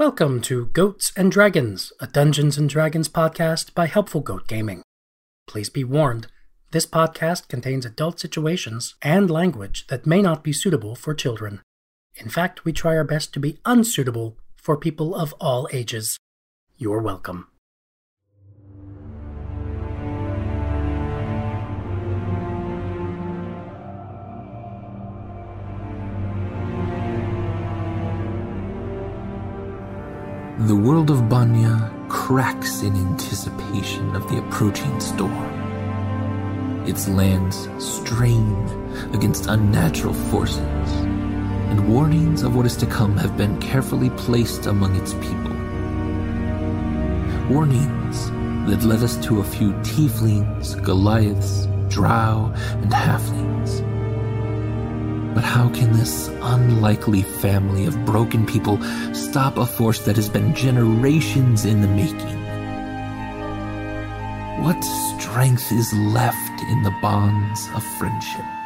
Welcome to Goats and Dragons, a Dungeons and Dragons podcast by Helpful Goat Gaming. Please be warned, this podcast contains adult situations and language that may not be suitable for children. In fact, we try our best to be unsuitable for people of all ages. You're welcome. The world of Banya cracks in anticipation of the approaching storm. Its lands strain against unnatural forces, and warnings of what is to come have been carefully placed among its people. Warnings that led us to a few tieflings, Goliaths, drow, and halflings but how can this unlikely family of broken people stop a force that has been generations in the making? What strength is left in the bonds of friendship?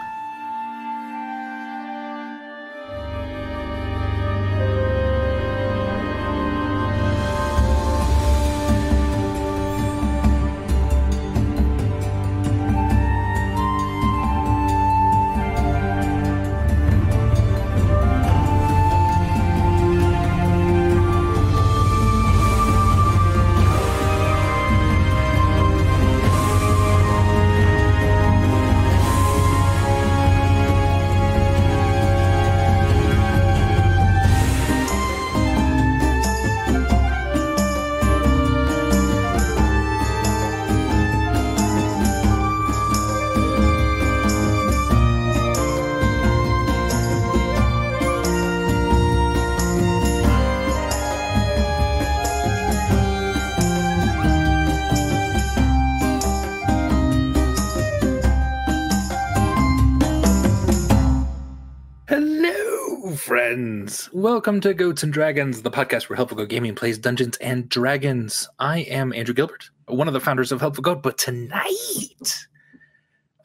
Hello, friends. Welcome to Goats and Dragons, the podcast where Helpful Goat Gaming plays Dungeons and Dragons. I am Andrew Gilbert, one of the founders of Helpful Goat, but tonight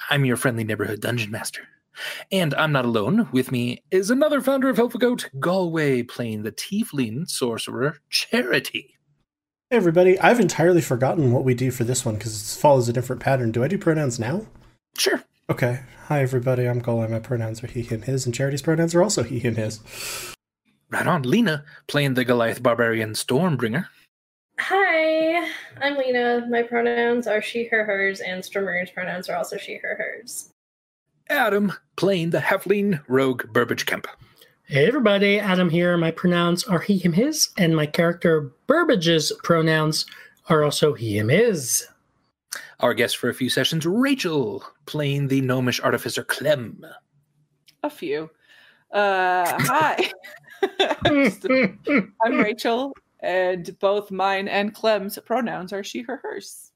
I'm your friendly neighborhood dungeon master. And I'm not alone. With me is another founder of Helpful Goat, Galway, playing the Tiefling sorcerer Charity. Hey everybody, I've entirely forgotten what we do for this one because it follows a different pattern. Do I do pronouns now? Sure. Okay. Hi everybody, I'm Golai. My pronouns are he, him, his, and Charity's pronouns are also he, him, his. Right on. Lena, playing the Goliath Barbarian Stormbringer. Hi, I'm Lena. My pronouns are she, her, hers, and Stormbringer's pronouns are also she, her, hers. Adam, playing the Halfling Rogue Burbage Kemp. Hey everybody, Adam here. My pronouns are he, him, his, and my character Burbage's pronouns are also he, him, his. Our guest for a few sessions, Rachel, playing the gnomish artificer Clem. A few. Uh, hi. I'm Rachel, and both mine and Clem's pronouns are she, her, hers.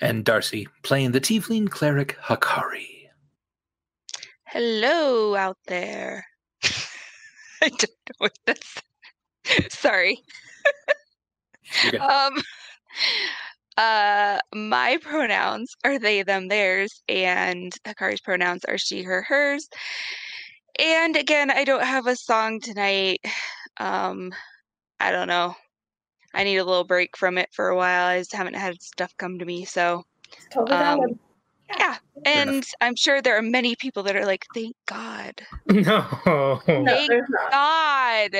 And Darcy, playing the Tiefling cleric Hakari. Hello out there. I don't know what that's. Sorry. You're. Um uh my pronouns are they them theirs and Hakari's pronouns are she her hers. And again, I don't have a song tonight. Um I don't know. I need a little break from it for a while. I just haven't had stuff come to me, so totally Um, valid. yeah. And I'm sure there are many people that are like, thank God. No. No, Thank there's not. God.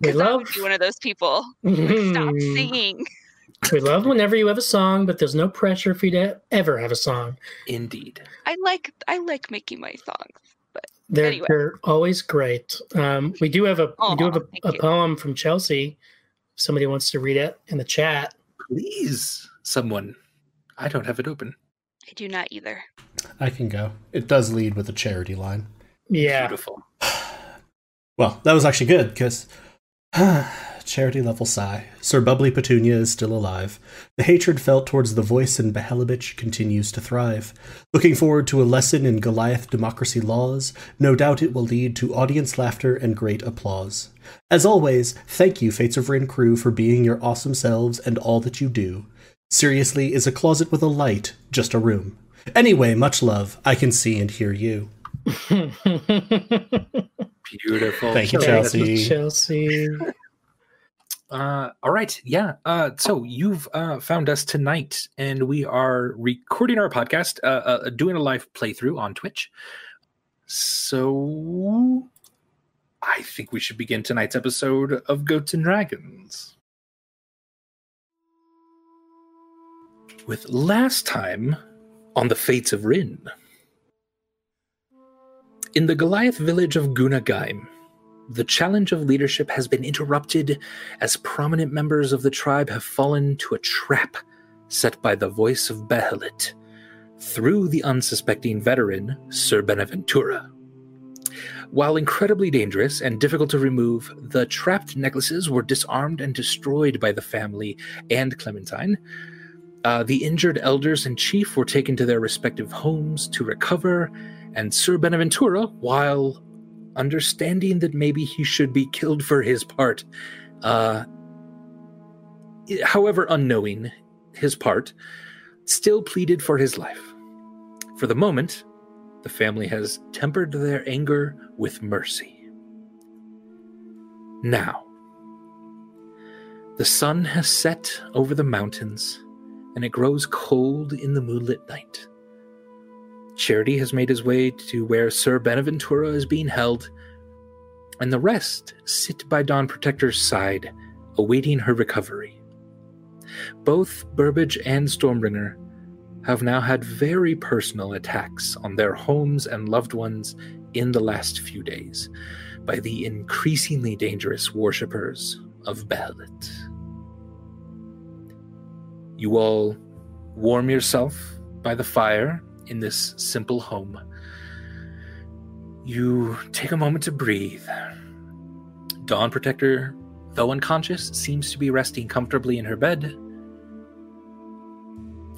Because I love would be one of those people. who would Stop Mm. singing. we love whenever you have a song, but there's no pressure for you to ever have a song. Indeed. I like I like making my songs. But they're Anyway. they're always great. Um, we do have a we do have a, a poem from Chelsea. If somebody wants to read it in the chat. Please, someone. I don't have it open. I do not either. I can go. It does lead with a charity line. Yeah. Beautiful. Well, that was actually good because charity level sigh. Sir Bubbly Petunia is still alive. The hatred felt towards the voice in Behelabich continues to thrive. Looking forward to a lesson in Goliath democracy laws. No doubt it will lead to audience laughter and great applause. As always, thank you, Fates of Rin crew, for being your awesome selves and all that you do. Seriously, is a closet with a light just a room? Anyway, much love. I can see and hear you. Beautiful. Thank you, Thank Chelsea. you, Chelsea. Uh, all right. Yeah. Uh, so you've uh, found us tonight, and we are recording our podcast, uh, uh, doing a live playthrough on Twitch. So I think we should begin tonight's episode of Goats and Dragons. With last time on the Fates of Rin. In the Goliath village of Gunagaim, the challenge of leadership has been interrupted as prominent members of the tribe have fallen to a trap set by the voice of Behelit through the unsuspecting veteran Sir Benaventura. While incredibly dangerous and difficult to remove, the trapped necklaces were disarmed and destroyed by the family and Clementine. Uh, the injured elders and chief were taken to their respective homes to recover, and Sir Benaventura, while understanding that maybe he should be killed for his part, uh, however unknowing his part, still pleaded for his life. For the moment, the family has tempered their anger with mercy. Now, the sun has set over the mountains, and it grows cold in the moonlit night. Charity has made his way to where Sir Benaventura is being held, and the rest sit by Dawn Protector's side, awaiting her recovery. Both Burbage and Stormbringer have now had very personal attacks on their homes and loved ones in the last few days by the increasingly dangerous worshippers of Behelit. You all warm yourself by the fire in this simple home. You take a moment to breathe. Dawn Protector, though unconscious, seems to be resting comfortably in her bed.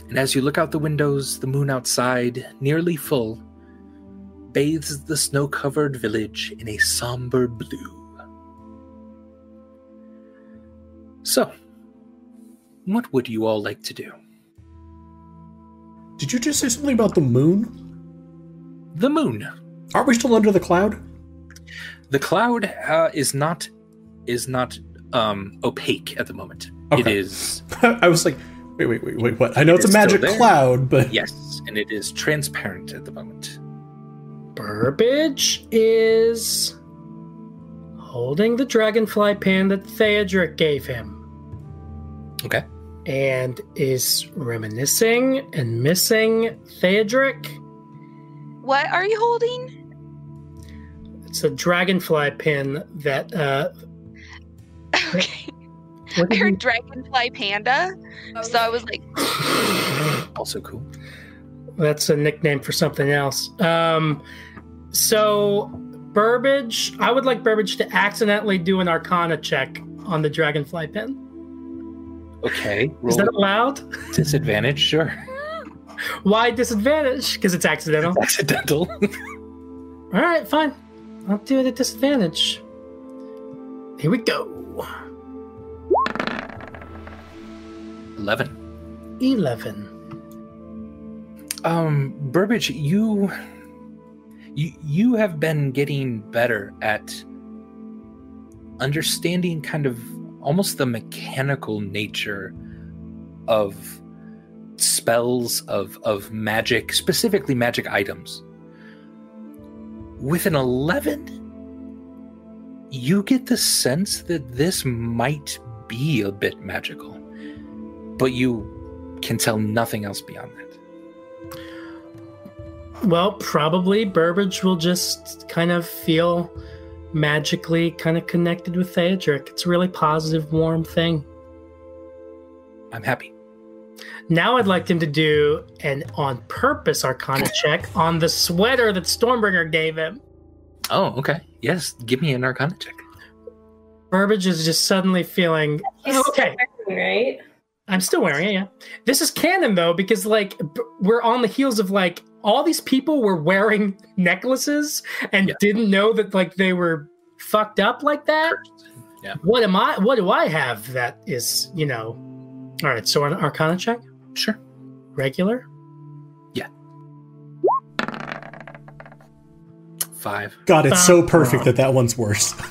And as you look out the windows, the moon outside, nearly full, bathes the snow covered village in a somber blue. So, what would you all like to do? Did you just say something about the moon? The moon. Aren't we still under the cloud? The cloud uh, is not is not um, opaque at the moment. It Okay. is I was like, wait, wait, wait, wait, what? I know It it's a magic cloud, but yes, and it is transparent at the moment. Burbage is holding the dragonfly pin that Theodric gave him Okay. And is reminiscing and missing Theodric. What are you holding? It's a dragonfly pin that uh Okay. I did heard Dragonfly Panda, so I was like, Also cool. That's a nickname for something else. Um, so Burbage, I would like Burbage to accidentally do an Arcana check on the dragonfly pin. Okay. Is that allowed? disadvantage. Sure. Why disadvantage? Because it's accidental. Accidental. All right, fine. I'll do it at disadvantage. Here we go. Eleven. Eleven. Um, Burbage, you you you have been getting better at understanding kind of almost the mechanical nature of spells of of magic, specifically magic items. With an 11, you get the sense that this might be a bit magical, but you can tell nothing else beyond that. Well, probably Burbage will just kind of feel magically kind of connected with Theodric. It's a really positive, warm thing. I'm happy. Now I'd like him to do an on purpose Arcana check on the sweater that Stormbringer gave him. Oh, okay. Yes, give me an Arcana check. Burbage is just suddenly feeling He's oh, okay. still wearing, right? I'm still wearing it. Yeah, this is canon though because like b- we're on the heels of like all these people were wearing necklaces and Yeah. didn't know that like they were fucked up like that. Yeah. What am I? What do I have that is you know? All right, so an Arcana check, Sure. regular. Yeah. Five. God, it's so Bah. perfect that that one's worse.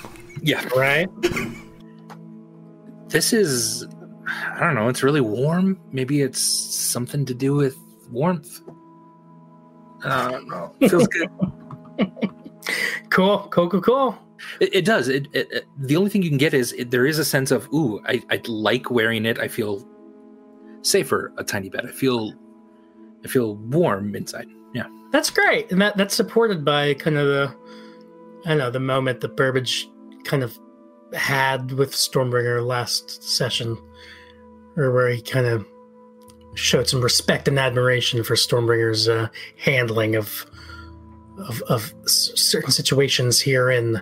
Yeah. right? this is I don't know, it's really warm. Maybe it's something to do with warmth. I don't know. Feels good. Cool, cool, cool, cool. It, it does. It, it, it- The only thing you can get is it, there is a sense of ooh, I, I like wearing it. I feel safer a tiny bit. I feel I feel warm inside. Yeah. That's great, and that that's supported by kind of the, I don't know, the moment that Burbage kind of had with Stormbringer last session, or where he kind of showed some respect and admiration for Stormbringer's uh, handling of of, of s- certain situations here in.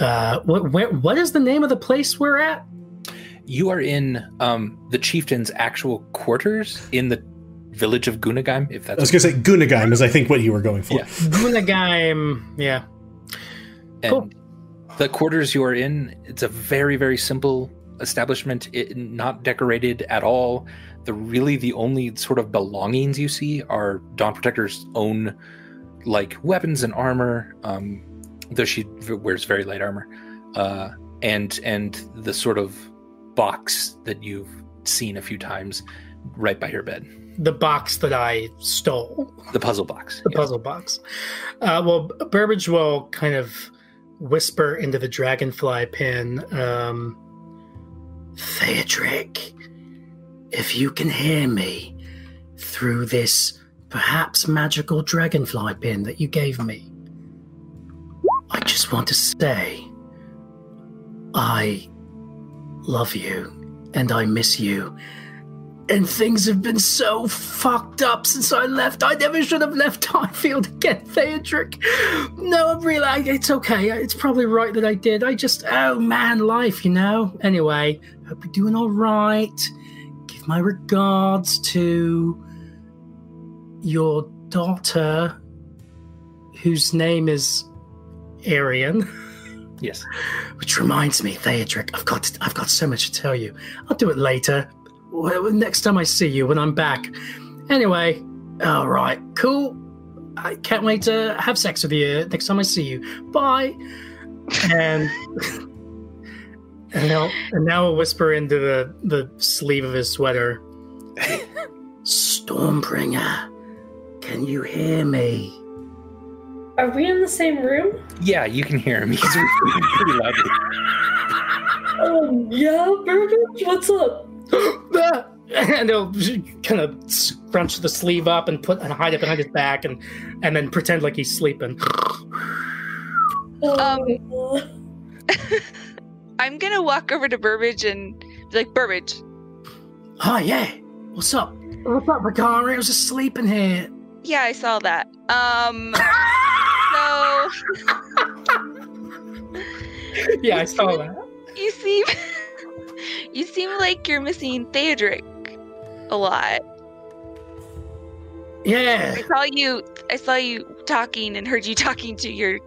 Uh, what where, what is the name of the place we're at? You are in um, the chieftain's actual quarters in the village of Gunagaim. If that's I was going to say Gunagaim is I think what you were going for. Yeah. Gunagaim. Yeah. and cool. the quarters you are in. It's a very very simple establishment. It, not decorated at all. The really the only sort of belongings you see are Dawn Protector's own like weapons and armor. Um, though she wears very light armor, uh, and and the sort of box that you've seen a few times right by her bed. The box that I stole. The puzzle box. the puzzle box. Uh, well, Burbage will kind of whisper into the dragonfly pin, um, Theodric, if you can hear me through this perhaps magical dragonfly pin that you gave me, I just want to say I love you and I miss you and things have been so fucked up since I left. I never should have left Highfield again, Theodric. No, I'm really, it's okay. It's probably right that I did. I just, oh man, life, you know? Anyway, hope you're doing all right. My regards to your daughter, whose name is Arian. Yes. Which reminds me, Theodric, I've got I've got so much to tell you. I'll do it later. Next time I see you when I'm back. Anyway, all right, cool. I can't wait to have sex with you next time I see you. Bye. And and now and now I'll whisper into the the sleeve of his sweater. Stormbringer, can you hear me? Are we in the same room? Yeah, you can hear him. He's repeating pretty loudly. Oh um, yeah, Burbage, what's up? and he'll kind of scrunch the sleeve up and put and hide it behind his back and and then pretend like he's sleeping. Oh, um, I'm gonna walk over to Burbage and be like, Burbage, Oh yeah, what's up? What's up, Hakari? I was just sleeping here. yeah, I saw that. Um, so Yeah, I saw that. you seem you seem like you're missing Theodric a lot. Yeah, I saw you I saw you talking and heard you talking to your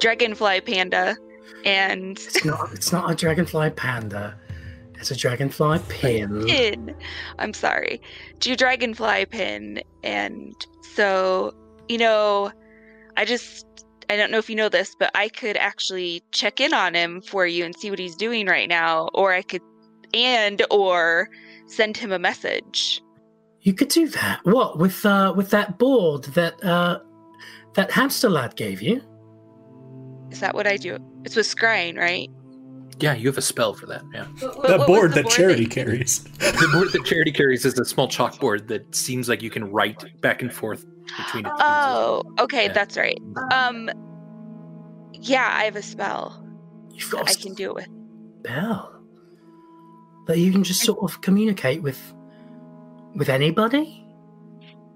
dragonfly panda and it's not. It's not a dragonfly panda. It's a dragonfly pin. pin. I'm sorry. Your dragonfly pin. And so, you know, I just I don't know if you know this, but I could actually check in on him for you and see what he's doing right now, or I could and or send him a message. You could do that. What with uh with that board that uh that hamster lad gave you? Is that what I do? It's with scrying, right? Yeah, you have a spell for that. Yeah. What- what That board the that charity that- carries. The board that Charity carries is a small chalkboard that seems like you can write back and forth between it. Oh, okay, Yeah. that's right. Um yeah, I have a spell You've got I a can do it with. spell that you can just sort of communicate with with anybody.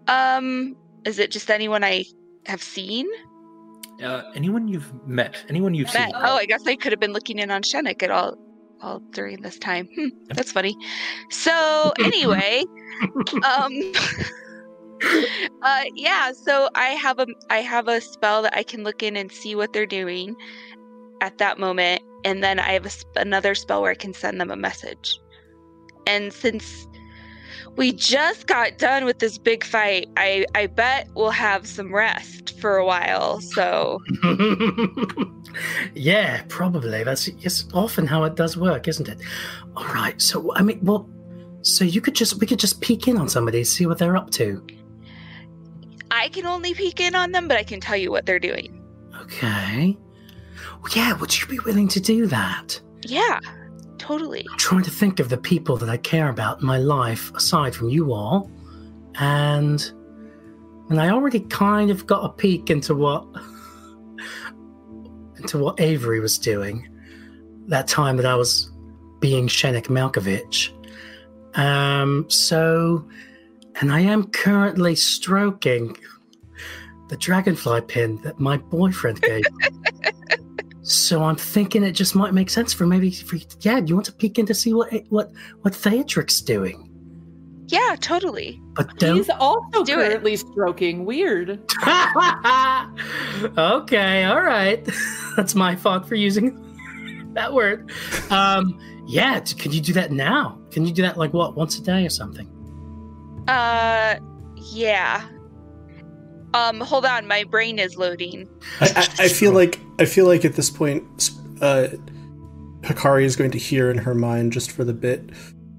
Um, is it just anyone I have seen? Uh, anyone you've met, anyone you've Met- seen. Oh, I guess I could have been looking in on Shenik at all, all during this time. Hmm, that's funny. So anyway, um, uh, yeah. So I have a I have a spell that I can look in and see what they're doing at that moment, and then I have a, another spell where I can send them a message. And since We just got done with this big fight. I I bet we'll have some rest for a while. So yeah, probably. That's it's often how it does work, isn't it? All right. So I mean, well, so you could just we could just peek in on somebody, see what they're up to. I can only peek in on them, but I can tell you what they're doing. Okay. Well, yeah, would you be willing to do that? Yeah, totally. I'm trying to think of the people that I care about in my life aside from you all, and and I already kind of got a peek into what into what Avery was doing that time that I was being Shenik Malkovich. Um, so, and I am currently stroking the dragonfly pin that my boyfriend gave. me. so I'm thinking it just might make sense for maybe for yeah. Do you want to peek in to see what what what Theodric's doing? Yeah, totally. But don't. He's also Do it. currently stroking. Weird. okay, all right. That's my fault for using that word. Um, yeah, can you do that now? Can you do that like what once a day or something? Uh, yeah. Um, hold on, my brain is loading. I, I, I feel like I feel like at this point, uh, Hakari is going to hear in her mind just for the bit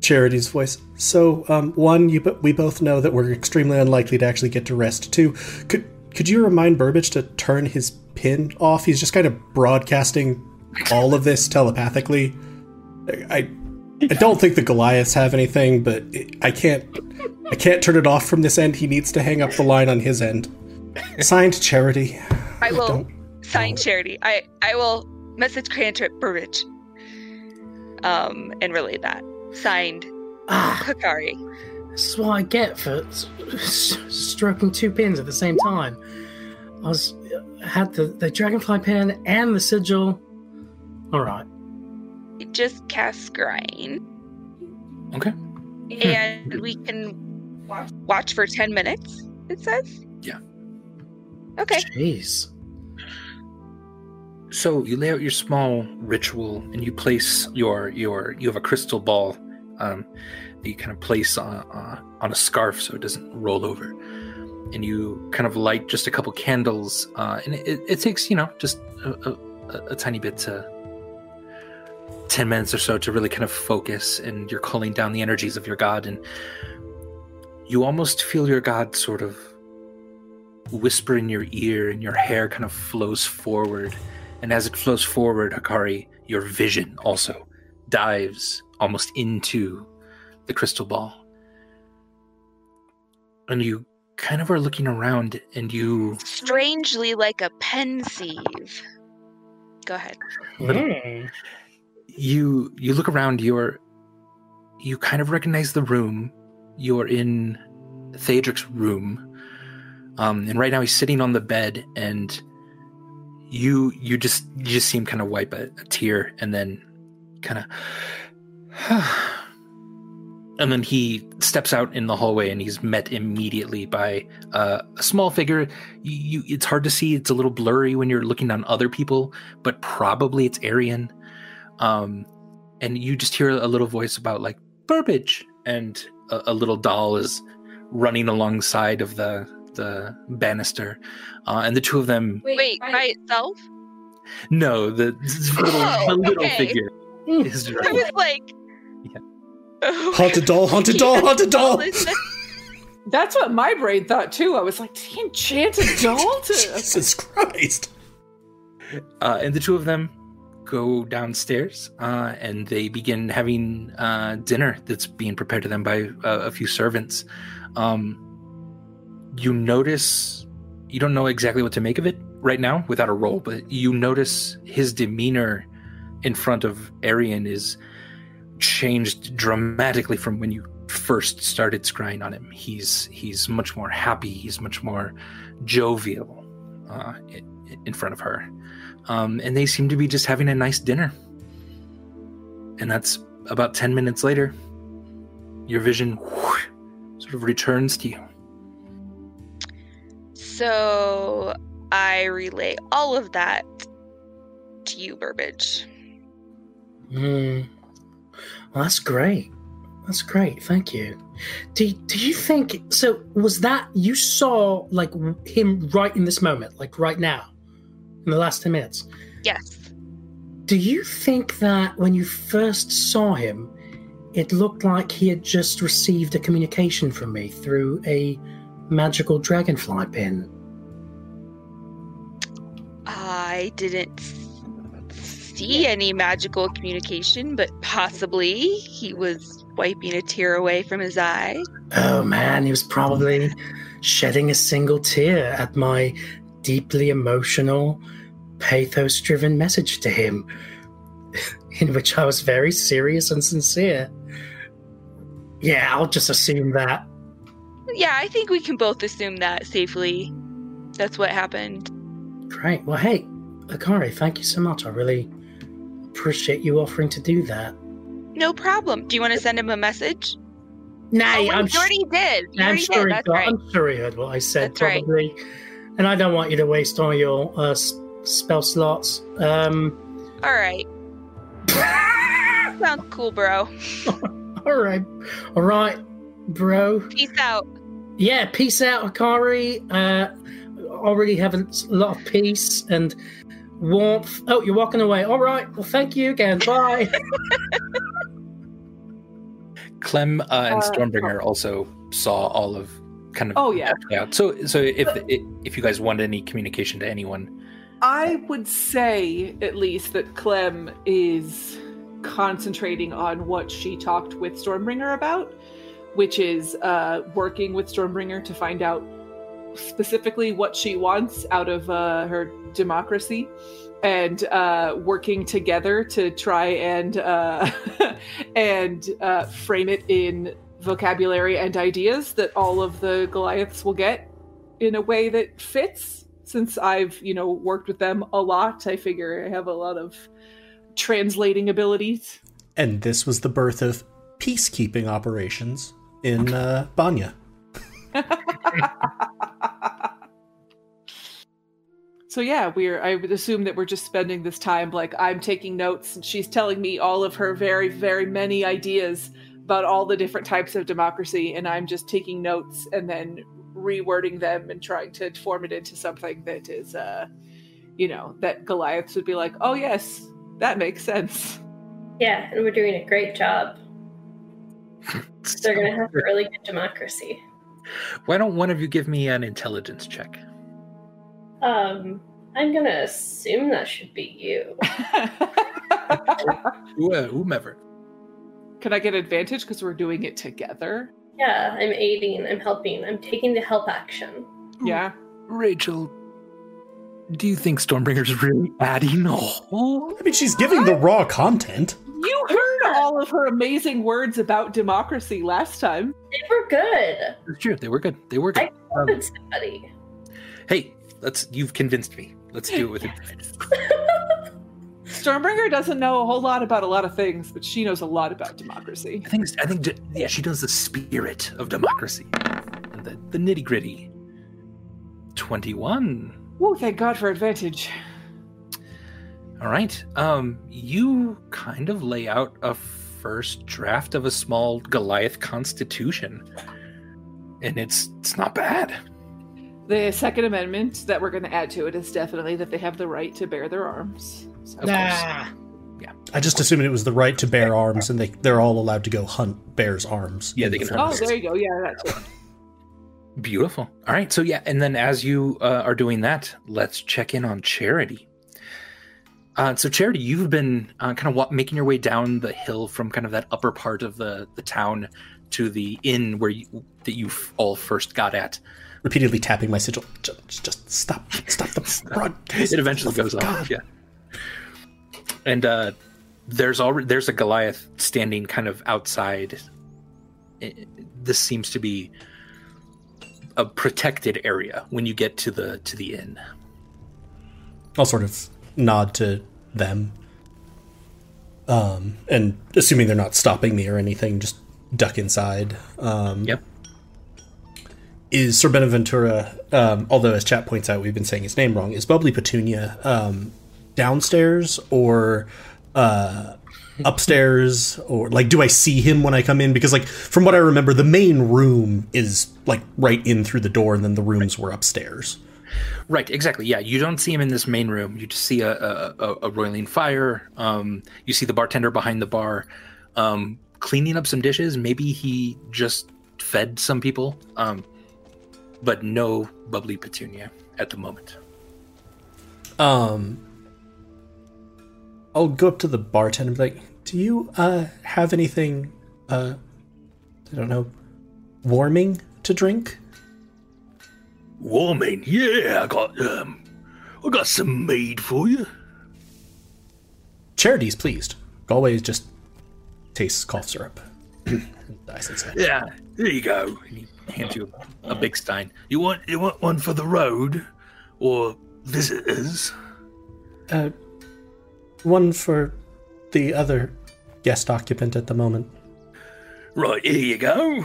Charity's voice. So, um, one, you we both know that we're extremely unlikely to actually get to rest. Two, could could you remind Burbage to turn his pin off? He's just kind of broadcasting all of this telepathically. I I don't think the Goliaths have anything, but I can't I can't turn it off from this end. He needs to hang up the line on his end. Signed, Charity. I will Don't- sign charity. I I will message Cantrip Burbage. Um, and relay that. Signed, Ah, Hakari. this is what I get for stroking two pins at the same time. I was had the the dragonfly pin and the sigil. All right. Just cast scrying, Okay. and we can watch for ten minutes. It says. Yeah. Okay. Jeez. So you lay out your small ritual, and you place your your you have a crystal ball um, that you kind of place on uh, on a scarf so it doesn't roll over, and you kind of light just a couple candles, uh, and it, it takes you know just a, a, a tiny bit to. 10 minutes or so to really kind of focus and you're calling down the energies of your god and you almost feel your god sort of whisper in your ear and your hair kind of flows forward and as it flows forward, Hakari, your vision also dives almost into the crystal ball. And you kind of are looking around and you Strangely like a pensieve. Go ahead. You you look around you're you kind of recognize the room you're in Theodric's room um and right now he's sitting on the bed and you you just you just seem kind of wipe a, a tear and then kind of and then he steps out in the hallway and he's met immediately by uh, a small figure. You, you it's hard to see. It's a little blurry when you're looking on other people but probably it's Arian um, and you just hear a little voice about like Burbage, and a, a little doll is running alongside of the the banister, uh, and the two of them. Wait, by itself? No, the, the little, Oh, the little okay. figure is I was like, Yeah. oh, Haunted doll, haunted doll, haunted doll. That's what my brain thought too. I was like, did he doll to Jesus Christ. Uh, and the two of them go downstairs uh, and they begin having uh, dinner that's being prepared to them by uh, a few servants. Um, you notice, you don't know exactly what to make of it right now without a roll, but you notice his demeanor in front of Arian is changed dramatically from when you first started scrying on him. He's he's much more happy. He's much more jovial uh, in, front of her um, and they seem to be just having a nice dinner. And that's about 10 minutes later. Your vision whoosh, sort of returns to you. So I relay all of that to you, Burbage. Hmm. Well, that's great. That's great. Thank you. Do do you think so? Was that you saw like him right in this moment, like right now, in the last ten minutes? Yes. Do you think that when you first saw him, it looked like he had just received a communication from me through a magical dragonfly pin? I didn't see any magical communication, but possibly he was wiping a tear away from his eye. Oh man, he was probably shedding a single tear at my deeply emotional, pathos driven message to him, in which I was very serious and sincere. Yeah, I'll just assume that. Yeah, I think we can both assume that safely. That's what happened. Great. Well, hey, Akari, thank you so much. I really appreciate you offering to do that. No problem. Do you want to send him a message? Nah, oh, wait, I'm sure he did. You I'm sure, did. he That's got, right. I'm sure he heard what I said, That's right. probably. And I don't want you to waste all your uh, spell slots. Um, All right. Sounds cool, bro. all right, all right, bro. Peace out. Yeah, peace out, Akari. Uh, already have a lot of peace and warmth. Oh, you're walking away. All right. Well, thank you again. Bye. Clem uh, and Uh, Stormbringer also saw all of kind of Oh, yeah. yeah. So so if if you guys want any communication to anyone, I would say, at least, that Clem is concentrating on what she talked with Stormbringer about, which is uh, working with Stormbringer to find out specifically what she wants out of uh, her democracy and uh, working together to try and uh, and uh, frame it in vocabulary and ideas that all of the Goliaths will get in a way that fits. Since I've you know worked with them a lot, I figure I have a lot of translating abilities. And this was the birth of peacekeeping operations in uh, Banya. So yeah, we're I would assume that we're just spending this time like I'm taking notes and she's telling me all of her very very many ideas about all the different types of democracy and I'm just taking notes and then rewording them and trying to form it into something that is uh you know, that Goliaths would be like, "Oh yes, that makes sense." Yeah, and we're doing a great job. They're going to have a really good democracy. why don't one of you give me an intelligence check? Um, I'm going to assume that should be you. Uh, Whomever. Can I get advantage because we're doing it together? Yeah, I'm aiding, I'm helping, I'm taking the help action. Yeah. Rachel, do you think Stormbringer's really adding a whole? I mean, she's giving the raw content. You heard all of her amazing words about democracy last time. They were good. It's true. They were good. They were good. I Um, wanted somebody. hey, let's. You've convinced me. Let's do it with it. Stormbringer doesn't know a whole lot about a lot of things, but she knows a lot about democracy. I think. I think. Yeah, she does the spirit of democracy, and the, the nitty gritty. Twenty-one. Oh, thank God for advantage. All right. Um, you kind of lay out a first draft of a small Goliath constitution, and it's it's not bad. The Second Amendment that we're going to add to it is definitely that they have the right to bear their arms. So- Of course. nah. I just assumed it was the right to bear arms, and they they're all allowed to go hunt bears' arms. Yeah, in they the can Oh, there you go. Yeah, that's it. Beautiful. All right. So yeah, and then as you uh, are doing that, let's check in on Charity. Uh, so Charity, you've been uh, kind of making your way down the hill from kind of that upper part of the the town to the inn where you that you all first got at. repeatedly tapping my sigil. Just, just stop, stop the run. It eventually goes off. Yeah. And uh, there's already there's a Goliath standing kind of outside. This seems to be a protected area when you get to the to the inn. I'll sort of nod to them, um, and assuming they're not stopping me or anything, just duck inside. Um, Yep. Is Sir Benaventura, um, although as chat points out, we've been saying his name wrong, is Bubbly Petunia um, downstairs or uh, upstairs or like do I see him when I come in because like from what I remember the main room is like right in through the door and then the rooms were upstairs. Right, exactly. Yeah, you don't see him in this main room. You just see a a, a roiling fire. Um, you see the bartender behind the bar, um, cleaning up some dishes. Maybe he just fed some people. Um, but no bubbly petunia at the moment. Um, I'll go up to the bartender and be like, "Do you uh have anything uh I don't know warming to drink?" Warming? Yeah, I got um I got some mead for you. Charity's pleased. Galway just tastes cough syrup. nice and Yeah, there you go. And he hands you a, a big stein. You want you want one for the road or visitors? Uh one for the other guest occupant at the moment. Right, here you go.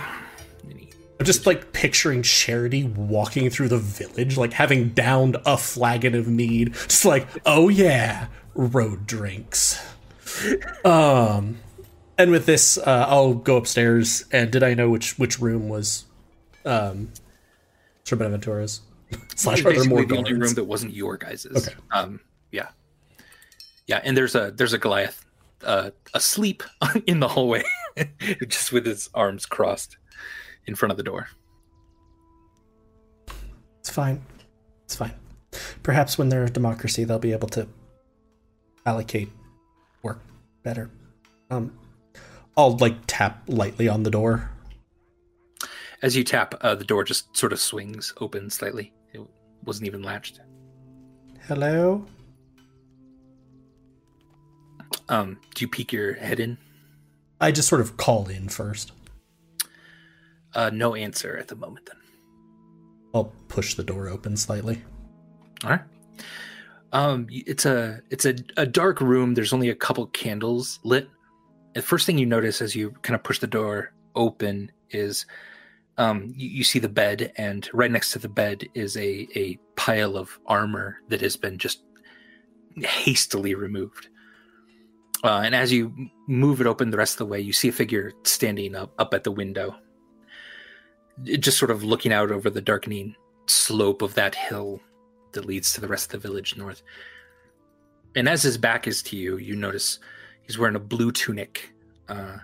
I'm just like picturing Charity walking through the village, like having downed a flagon of mead. Just like, oh yeah, road drinks. Um, and with this, uh, I'll go upstairs. And did I know which which room was, um, Sir Beneventura's? Slash, are there more the only room that wasn't your guys's? Okay. Um, yeah. Yeah, and there's a there's a Goliath uh, asleep in the hallway, just with his arms crossed in front of the door. It's fine. It's fine. Perhaps when they're a democracy, they'll be able to allocate work better. Um, I'll like tap lightly on the door. As you tap, uh, the door just sort of swings open slightly. It wasn't even latched. Hello. Um, do you peek your head in? I just sort of call in first. Uh, no answer at the moment. Then I'll push the door open slightly. All right. Um, it's a it's a, a dark room. There's only a couple candles lit. The first thing you notice as you kind of push the door open is um, you, you, see the bed, and right next to the bed is a a pile of armor that has been just hastily removed. Uh, and as you move it open the rest of the way, you see a figure standing up up at the window, just sort of looking out over the darkening slope of that hill that leads to the rest of the village north. And as his back is to you, you notice he's wearing a blue tunic. Uh,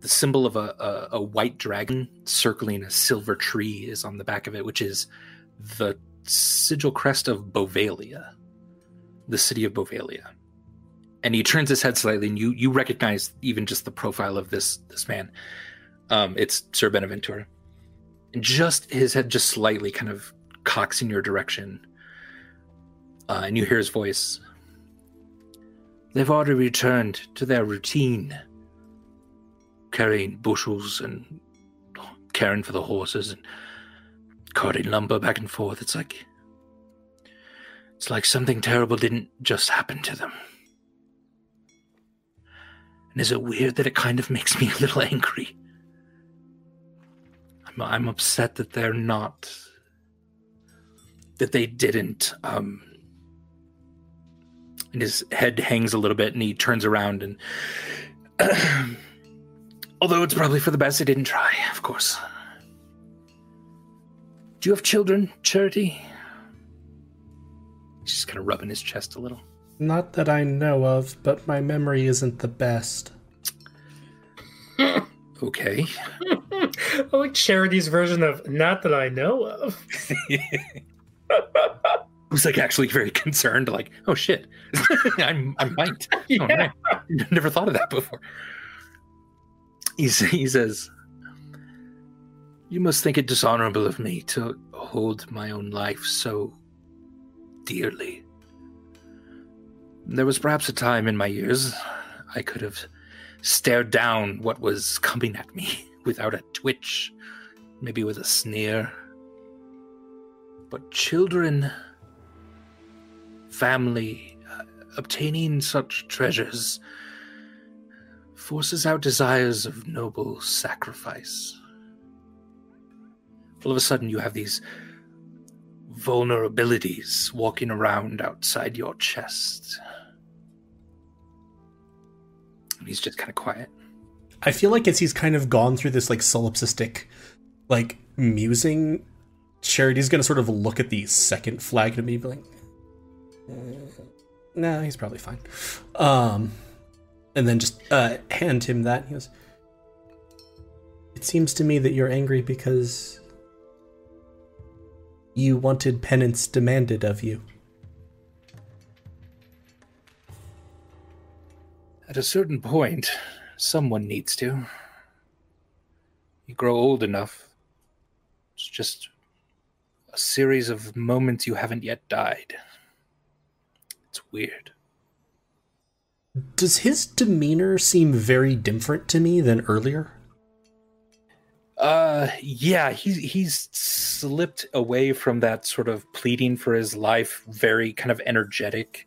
the symbol of a, a, a white dragon circling a silver tree is on the back of it, which is the sigil crest of Bovalia, the city of Bovalia and he turns his head slightly, and you you recognize even just the profile of this this man. Um, it's Sir Beneventura. Just his head just slightly kind of cocks in your direction, uh, and you hear his voice. They've already returned to their routine, carrying bushels and caring for the horses and carting lumber back and forth. It's like it's like something terrible didn't just happen to them. And is it weird that it kind of makes me a little angry? I'm, upset that they're not. that they didn't. Um, and his head hangs a little bit and he turns around and. although it's probably for the best, they didn't try, of course. Do you have children, Charity? He's just kind of rubbing his chest a little. Not that I know of, but my memory isn't the best. okay. I like Charity's version of "Not that I know of." I was like actually very concerned, like, "Oh shit, I'm I'm bite." Yeah. Oh, man. Never thought of that before. He's, he says, "You must think it dishonorable of me to hold my own life so dearly." There was perhaps a time in my years I could have stared down what was coming at me without a twitch, maybe with a sneer. But children, family, uh, obtaining such treasures forces out desires of noble sacrifice. All of a sudden, you have these vulnerabilities walking around outside your chest he's just kind of quiet. I feel like as he's kind of gone through this like solipsistic, like musing, Charity's gonna sort of look at the second flag to me, be like, mm, "Nah, he's probably fine," um, and then just uh, hand him that. He goes, "It seems to me that you're angry because you wanted penance demanded of you." At a certain point, someone needs to. You grow old enough. It's just a series of moments you haven't yet died. It's weird. Does his demeanor seem very different to me than earlier? Uh yeah, he's he's slipped away from that sort of pleading for his life, very kind of energetic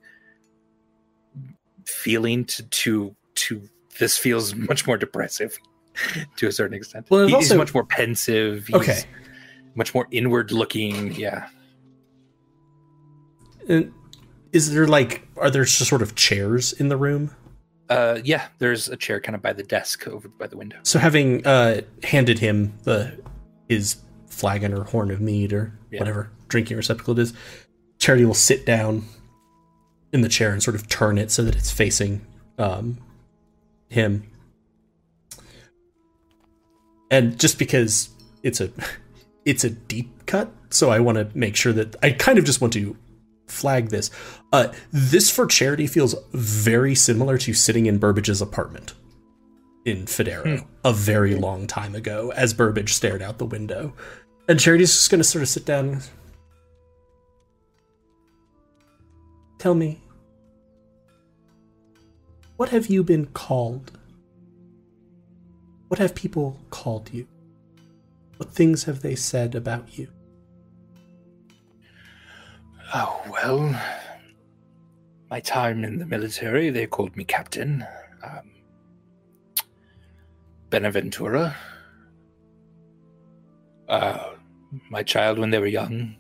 feeling to to to this feels much more depressive to a certain extent. Well, he's also, much more pensive. He's okay, much more inward looking. Yeah. And is there like are there just sort of chairs in the room? Uh, yeah, there's a chair kind of by the desk over by the window. So having uh handed him the his flagon or horn of mead or yeah. whatever drinking receptacle it is, Charity will sit down in the chair and sort of turn it so that it's facing um, him. And just because it's a it's a deep cut, so I want to make sure that I kind of just want to flag this. Uh, this for charity feels very similar to sitting in Burbage's apartment in Federo hmm. a very long time ago as Burbage stared out the window. And Charity's just going to sort of sit down Tell me, what have you been called? What have people called you? What things have they said about you? Oh, well, my time in the military, they called me Captain. Um, Benaventura. Uh, my child, when they were young,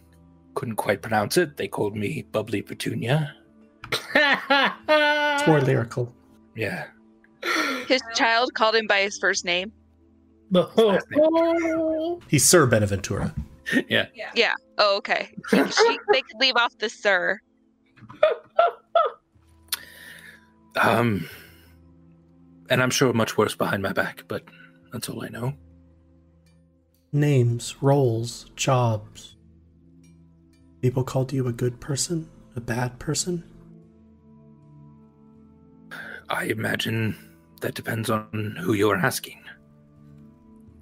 couldn't quite pronounce it. They called me Bubbly Petunia. it's more lyrical. Yeah. His child called him by his first name. He's Sir Benaventura. Yeah. Yeah. Oh, okay. She, she, they could leave off the Sir. Um, and I'm sure much worse behind my back, but that's all I know. Names, roles, jobs. People called you a good person, a bad person. I imagine that depends on who you're asking.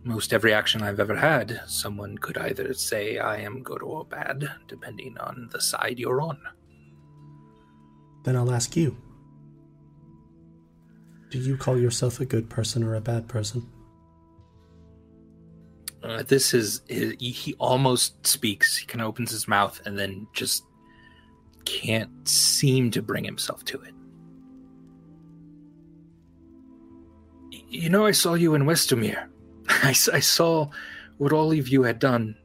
Most every action I've ever had, someone could either say I am good or bad, depending on the side you're on. Then I'll ask you. Do you call yourself a good person or a bad person? Uh, this is he, almost speaks. He kind of opens his mouth and then just can't seem to bring himself to it. You know, I saw you in Westermere. I, I saw what all of you had done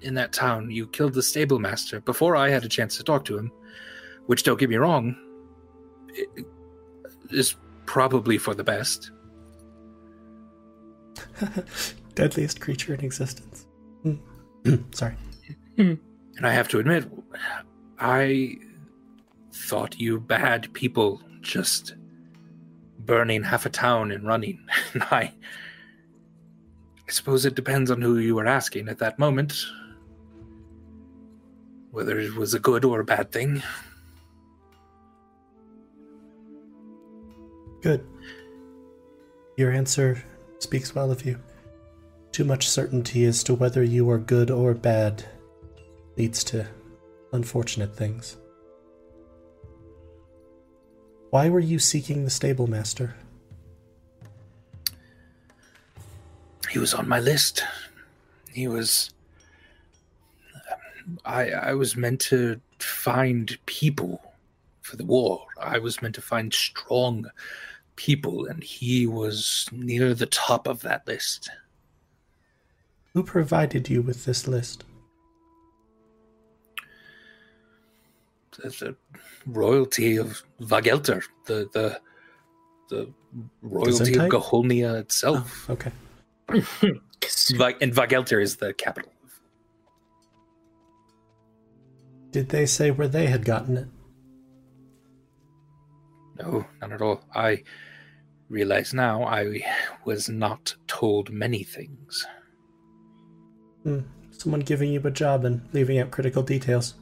in that town. You killed the stable master before I had a chance to talk to him, which, don't get me wrong, is probably for the best. Deadliest creature in existence. Hmm. Sorry. And I have to admit, I thought you bad people just burning half a town and running. And I, I suppose it depends on who you were asking at that moment, whether it was a good or a bad thing. Good. Your answer speaks well of you. Too much certainty as to whether you are good or bad leads to unfortunate things. Why were you seeking the stable master? He was on my list. He was. Um, I I was meant to find people for the war. I was meant to find strong people, and he was near the top of that list. Who provided you with this list? The, the royalty of Vagelter, the the the royalty of Goholnia itself. Oh, okay. and Vagelter is the capital. Did they say where they had gotten it? No, not at all. I realize now I was not told many things. Hmm. Someone giving you a job and leaving out critical details.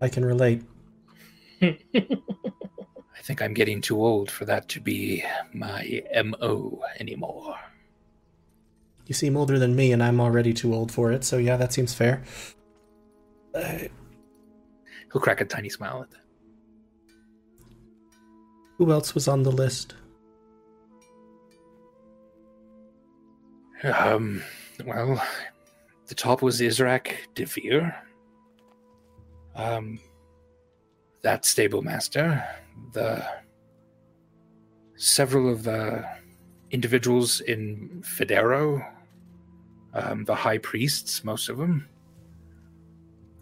I can relate. I think I'm getting too old for that to be my MO anymore. You seem older than me, and I'm already too old for it, so yeah, that seems fair. Uh, He'll crack a tiny smile at that. Who else was on the list? Um, well, the top was Israk Devere. Um, that stable master, the several of the individuals in Federo, um, the high priests, most of them.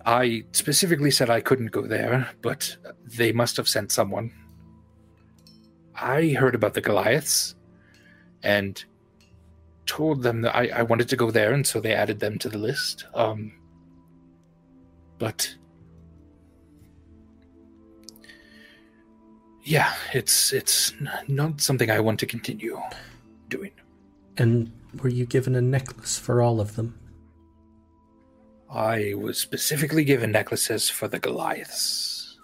I specifically said I couldn't go there, but they must have sent someone. I heard about the Goliaths and told them that I, I wanted to go there, and so they added them to the list. Um, but yeah, it's it's not something I want to continue doing. And were you given a necklace for all of them? I was specifically given necklaces for the Goliaths.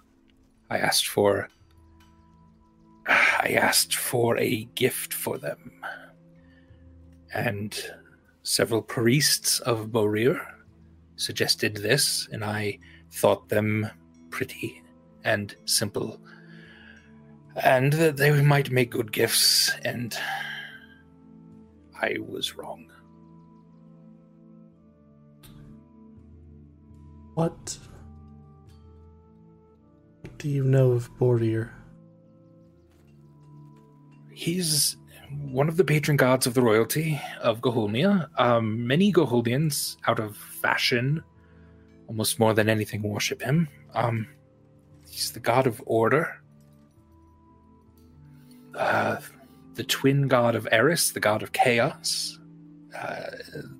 I asked for I asked for a gift for them. And several priests of Borir suggested this, and I thought them pretty and simple. And that they might make good gifts, and I was wrong. What do you know of Borir? He's one of the patron gods of the royalty of Goholnia. Um, many Goholians, out of fashion, almost more than anything, worship him. Um, he's the god of order, uh, the twin god of Eris, the god of chaos. Uh,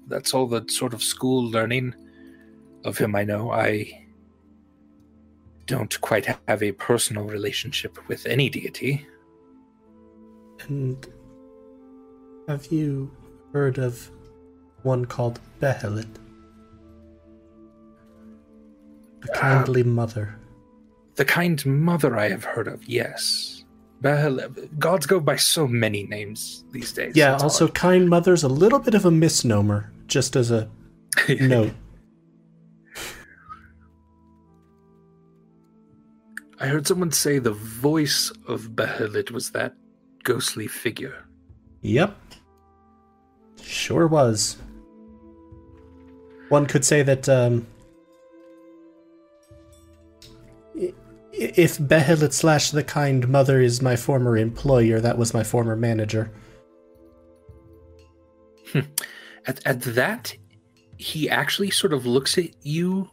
that's all the sort of school learning of him I know. I don't quite have a personal relationship with any deity. And have you heard of one called Behelit? The uh, kindly uh, mother. The kind mother I have heard of, yes. Behelit. Gods go by so many names these days. Yeah, also, hard. kind mother's a little bit of a misnomer, just as a note. I heard someone say the voice of Behelit was that ghostly figure. Yep. Sure was. One could say that um, if Behelit slash the kind mother is my former employer, that was my former manager. Hmm. at, at that, he actually sort of looks at you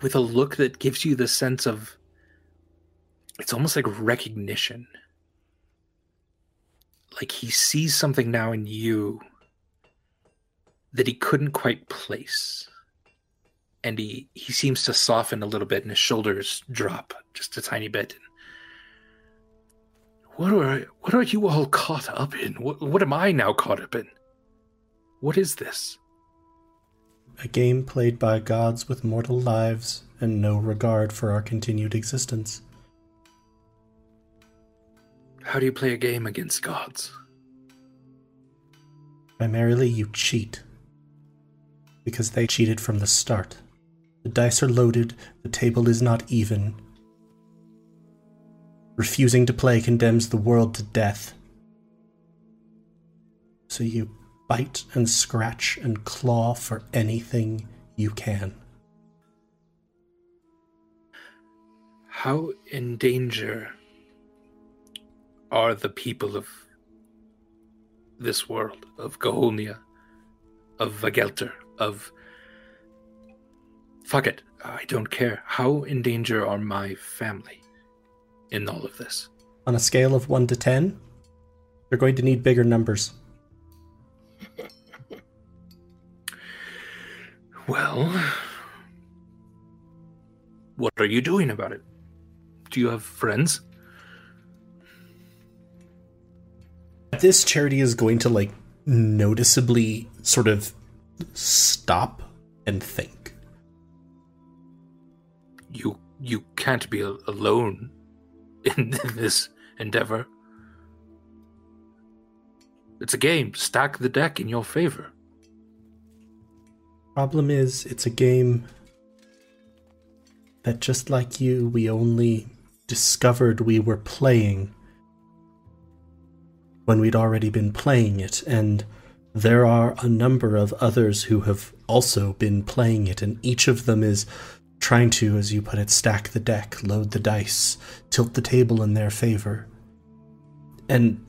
with a look that gives you the sense of it's almost like recognition like he sees something now in you that he couldn't quite place. And he he seems to soften a little bit and his shoulders drop just a tiny bit. What are what are you all caught up in? What, what am i now caught up in? What is this? A game played by gods with mortal lives and no regard for our continued existence how do you play a game against gods? Primarily, you cheat. Because they cheated from the start. The dice are loaded, the table is not even. Refusing to play condemns the world to death. So you bite and scratch and claw for anything you can. How in danger are the people of this world, of Goholnia, of Vagelter, of. Fuck it, I don't care. How in danger are my family in all of this? on a scale of 1 to 10, they're going to need bigger numbers. Well, what are you doing about it? Do you have friends? This charity is going to like noticeably sort of stop and think. You you can't be alone in this endeavor. It's a game. Stack the deck in your favor. Problem is, it's a game that just like you, we only discovered we were playing when we'd already been playing it, and there are a number of others who have also been playing it, and each of them is trying to, as you put it, stack the deck, load the dice, tilt the table in their favor. And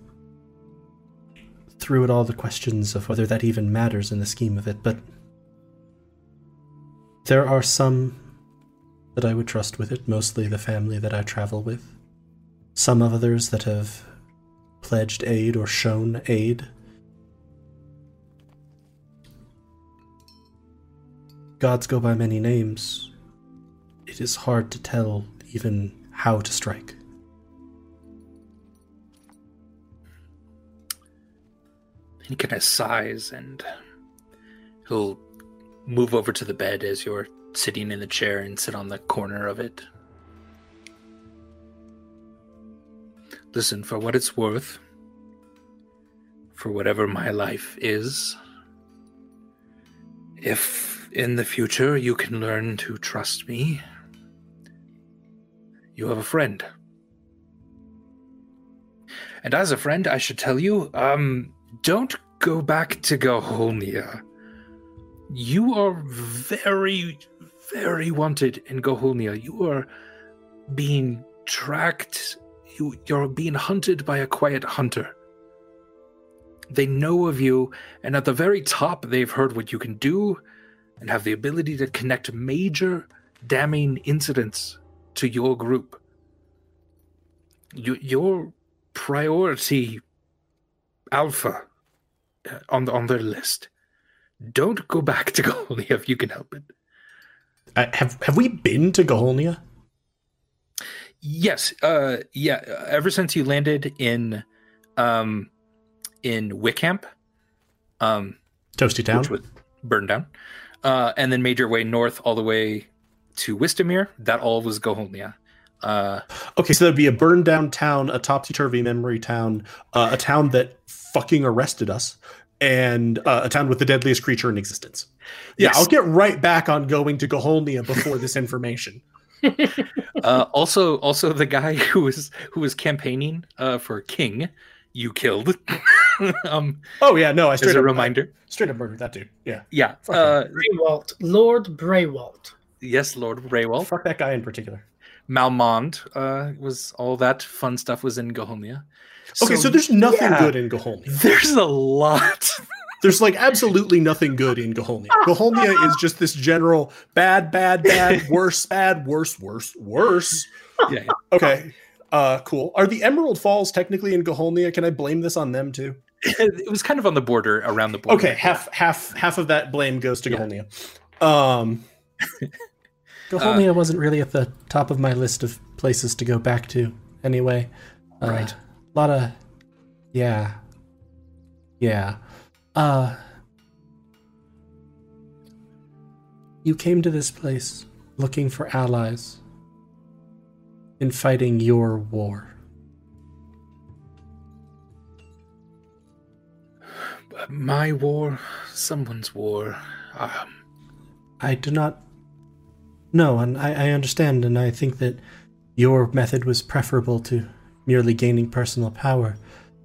through it all the questions of whether that even matters in the scheme of it, but there are some that I would trust with it, mostly the family that I travel with. Some of others that have pledged aid or shown aid. Gods go by many names. It is hard to tell even how to strike. He kind of sighs and he'll move over to the bed as you're sitting in the chair and sit on the corner of it. Listen, for what it's worth, for whatever my life is, if in the future you can learn to trust me, you have a friend. And as a friend, I should tell you, um, don't go back to Goholnia. You are very, very wanted in Goholnia. You are being tracked. You, you're being hunted by a quiet hunter. They know of you, and at the very top, they've heard what you can do and have the ability to connect major damning incidents to your group. You, your priority alpha uh, on the, on their list. Don't go back to Goholnia if you can help it. Uh, have have we been to Goholnia? Yes. Uh, yeah. Ever since you landed in, um, in Wickamp, um, Toasty Town, which was burned down, uh, and then made your way north all the way to Wistamere. That all was Goholnia. Uh, okay, so there'd be a burned down town, a topsy turvy memory town, uh, a town that fucking arrested us, and uh, a town with the deadliest creature in existence. Yeah, yes. I'll get right back on going to Goholnia before this information. uh, also, also the guy who was who was campaigning uh, for king, you killed. um, oh yeah, no, I straight as a reminder, I straight up murdered that dude. Yeah, yeah. Uh, Braywalt, Lord Braywalt. Yes, Lord Braywalt. Fuck that guy in particular. Malmond uh, was all that fun stuff was in Goholnia. Okay, so, so there's nothing yeah, good in Goholnia. There's a lot. there's like absolutely nothing good in Goholnia. Goholnia is just this general bad, bad, bad, worse, bad, worse, worse, worse. Yeah. Okay. Uh, cool. Are the Emerald Falls technically in Goholnia? Can I blame this on them too? It was kind of on the border, around the border. Okay, half half half of that blame goes to yeah. Goholnia. Um, Goholnia uh, wasn't really at the top of my list of places to go back to. Anyway, uh, right. A lot of, yeah, yeah. Uh, you came to this place looking for allies in fighting your war. My war, someone's war. Um, I do not know, and I, I understand, and I think that your method was preferable to merely gaining personal power,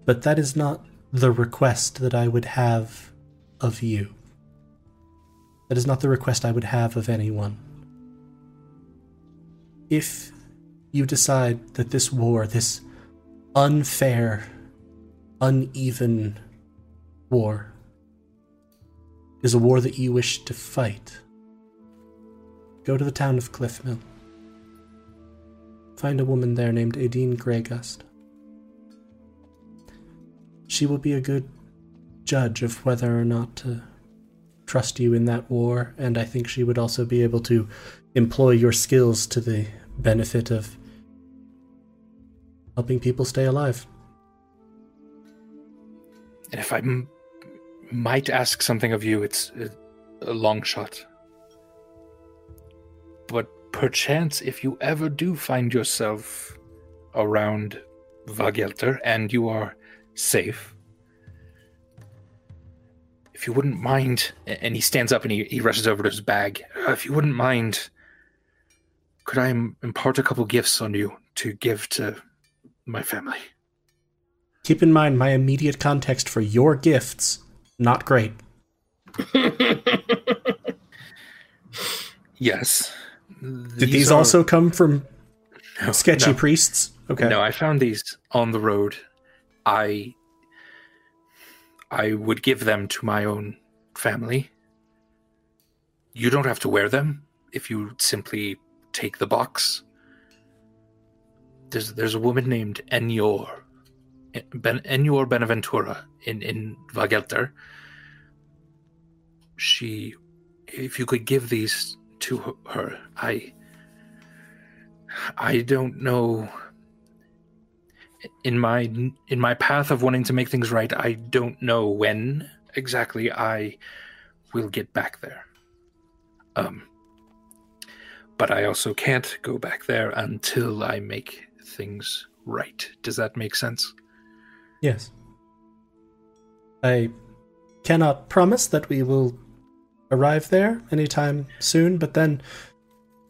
but that is not the request that I would have of you. That is not the request I would have of anyone. If you decide that this war, this unfair, uneven war, is a war that you wish to fight, go to the town of Cliffmill. Find a woman there named Adine Greygust. She will be a good judge of whether or not to trust you in that war, and I think she would also be able to employ your skills to the benefit of helping people stay alive. And if I m- might ask something of you, it's a, a long shot. But perchance, if you ever do find yourself around Vagelter and you are safe, if you wouldn't mind, and he stands up and he, he rushes over to his bag. Uh, if you wouldn't mind, could I impart a couple gifts on you to give to my family? Keep in mind my immediate context for your gifts, not great. yes. These Did these are... also come from no, sketchy no. priests? Okay. No, I found these on the road. I I would give them to my own family. You don't have to wear them if you simply take the box. There's there's a woman named Enyor, ben, Enyor Benaventura in in Vagelter. She, if you could give these to her, I. I don't know in my in my path of wanting to make things right, I don't know when exactly I will get back there. Um, but I also can't go back there until I make things right. Does that make sense? Yes. I cannot promise that we will arrive there anytime soon, but then.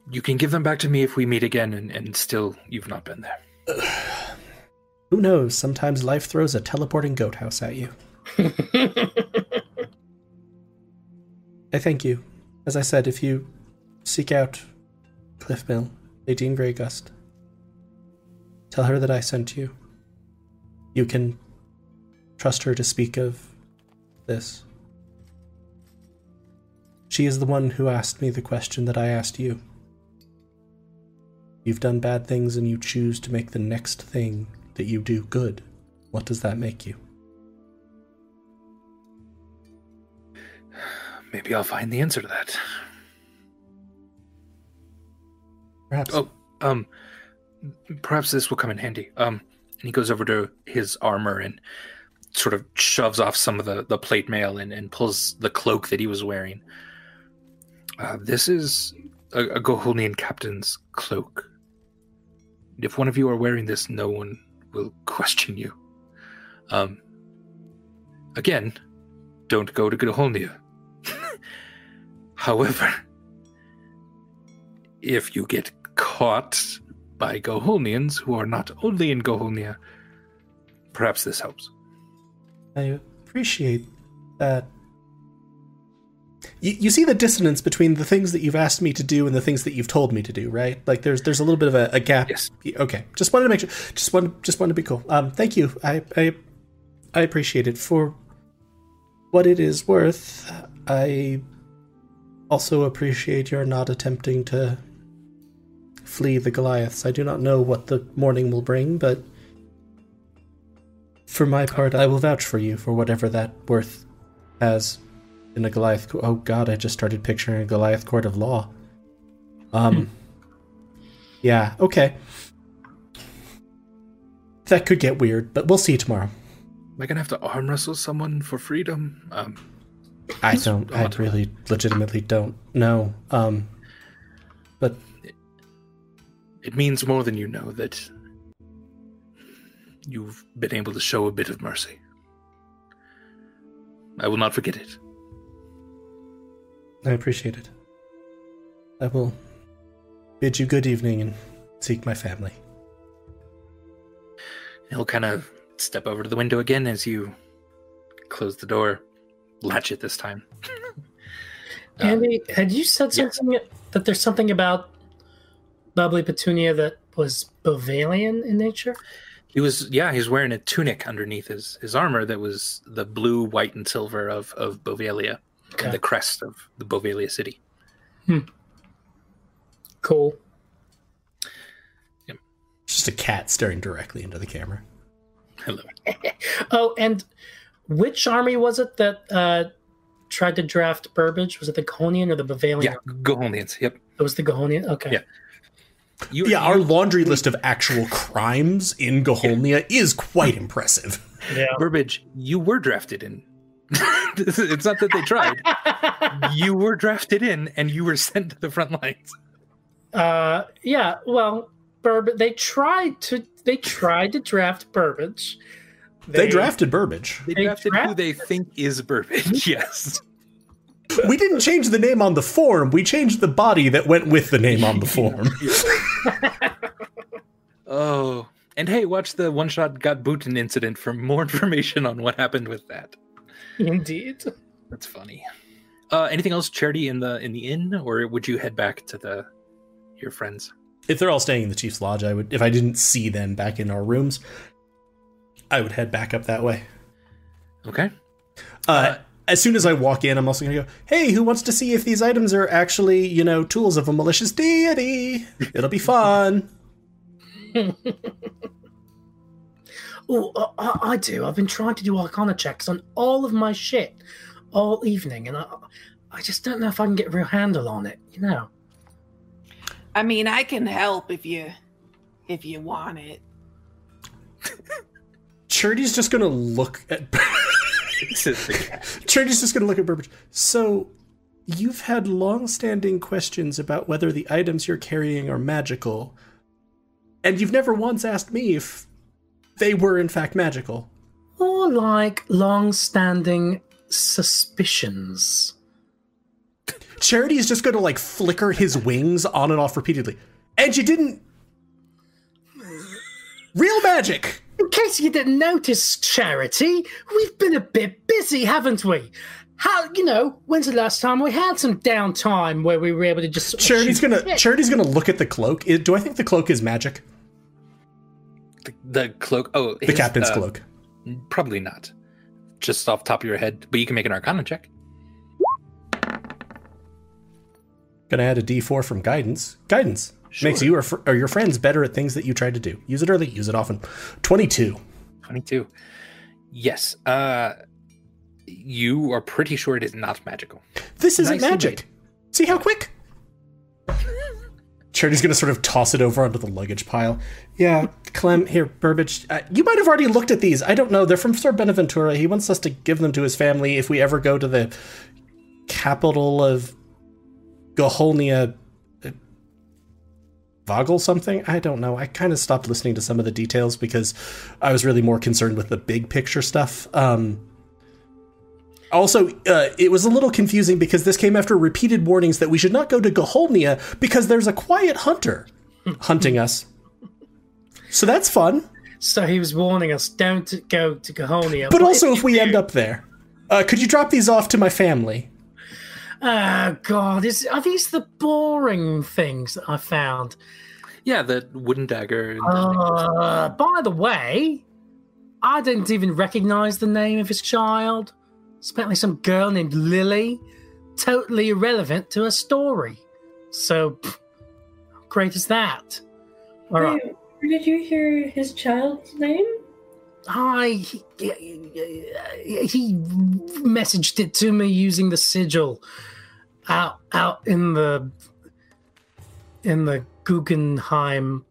You can give them back to me if we meet again and, and still you've not been there. Who knows? Sometimes life throws a teleporting goat house at you. I thank you. As I said, if you seek out Cliff Mill, Nadine Greygust, tell her that I sent you. You can trust her to speak of this. She is the one who asked me the question that I asked you. You've done bad things and you choose to make the next thing that you do good, what does that make you? Maybe I'll find the answer to that. Perhaps. Oh, um, perhaps this will come in handy. Um, and he goes over to his armor and sort of shoves off some of the, the plate mail and, and pulls the cloak that he was wearing. Uh, this is a, a Goholnian captain's cloak. If one of you are wearing this, no one will question you. Um, again, don't go to Goholnia. However, if you get caught by Goholnians who are not only in Goholnia, perhaps this helps. I appreciate that you, you see the dissonance between the things that you've asked me to do and the things that you've told me to do, right? Like there's there's a little bit of a, a gap. Yes. Okay. Just wanted to make sure. Just want just wanted to be cool. Um, thank you. I I I appreciate it for what it is worth. I also appreciate your not attempting to flee the Goliaths. I do not know what the morning will bring, but for my part, I will vouch for you for whatever that worth has in a Goliath. Oh God, I just started picturing a Goliath court of law. Um, hmm. yeah, okay. That could get weird, but we'll see you tomorrow. Am I gonna have to arm wrestle someone for freedom? Um, I don't. I really, legitimately don't know. Um, but it, it means more than you know that you've been able to show a bit of mercy. I will not forget it. I appreciate it. I will bid you good evening and seek my family. He'll kind of step over to the window again as you close the door, latch it this time. Andy, um, had you said something yes. that there's something about Bubbly Petunia that was Bovalian in nature? He was, yeah, he's wearing a tunic underneath his, his armor that was the blue, white, and silver of, of Bovalia okay. and the crest of the Bovalia city. Hmm. Cool. Yep. It's just a cat staring directly into the camera. Hello. oh, and which army was it that uh, tried to draft Burbage? Was it the Gahonian or the Bovalian? Yeah, Gahonians. Yep. It was the Gahonian? Okay. Yeah. You, yeah, you, our laundry list of actual crimes in Goholnia yeah. is quite impressive. Yeah. Burbage, you were drafted in. it's not that they tried. you were drafted in and you were sent to the front lines. Uh, yeah, well, Burbage, they tried to they tried to draft Burbage. They, they drafted Burbage. They, they drafted who they think is Burbage. Yes. we didn't change the name on the form. We changed the body that went with the name on the form. oh, and hey, watch the one shot got Booten incident for more information on what happened with that. Indeed, that's funny. Uh, anything else, Charity, in the in the inn, or would you head back to the your friends? If they're all staying in the chief's lodge, I would. If I didn't see them back in our rooms, I would head back up that way. Okay. Uh, uh, as soon as I walk in, I'm also going to go, hey, who wants to see if these items are actually, you know, tools of a malicious deity? It'll be fun. oh, I, I, do. I've been trying to do arcana checks on all of my shit all evening, and I, I just don't know if I can get a real handle on it, you know? I mean, I can help if you if you want it. Charity's just gonna look at Charity's just gonna look at Burbage. So you've had long-standing questions about whether the items you're carrying are magical, and you've never once asked me if they were in fact magical. Or like long-standing suspicions. Charity is just going to like flicker his wings on and off repeatedly. And you didn't. Real magic! In case you didn't notice, Charity, we've been a bit busy, haven't we? How you know? When's the last time we had some downtime where we were able to just? Charity's gonna? Charity's gonna look at the cloak. Do I think the cloak is magic? The, the cloak. Oh, the his, captain's uh, cloak. Probably not. Just off top of your head, but you can make an Arcana check. Gonna add a D4 from guidance. Guidance sure. makes you or, or your friends better at things that you tried to do. Use it early, use it often. 22. 22. Yes. Uh, you are pretty sure it is not magical. This isn't nice magic. See how quick? Charity's gonna sort of toss it over onto the luggage pile. Yeah, Clem, here, Burbage. Uh, you might have already looked at these. I don't know. They're from Sir Benaventura. He wants us to give them to his family if we ever go to the capital of Goholnia uh, Vogel something? I don't know. I kind of stopped listening to some of the details because I was really more concerned with the big picture stuff. Um, also, uh, it was a little confusing because this came after repeated warnings that we should not go to Goholnia because there's a quiet hunter hunting us. So that's fun. So he was warning us don't go to Goholnia. But, but also, if, if we end up there, uh, could you drop these off to my family? Oh God, is are these the boring things that I found? Yeah, the wooden dagger. Uh, by the way, I didn't even recognize the name of his child. It's apparently some girl named Lily, totally irrelevant to her story. So, pff, how great is that? All right. Wait, where did you hear his child's name? I he, he messaged it to me using the sigil out out in the in the Guggenheim.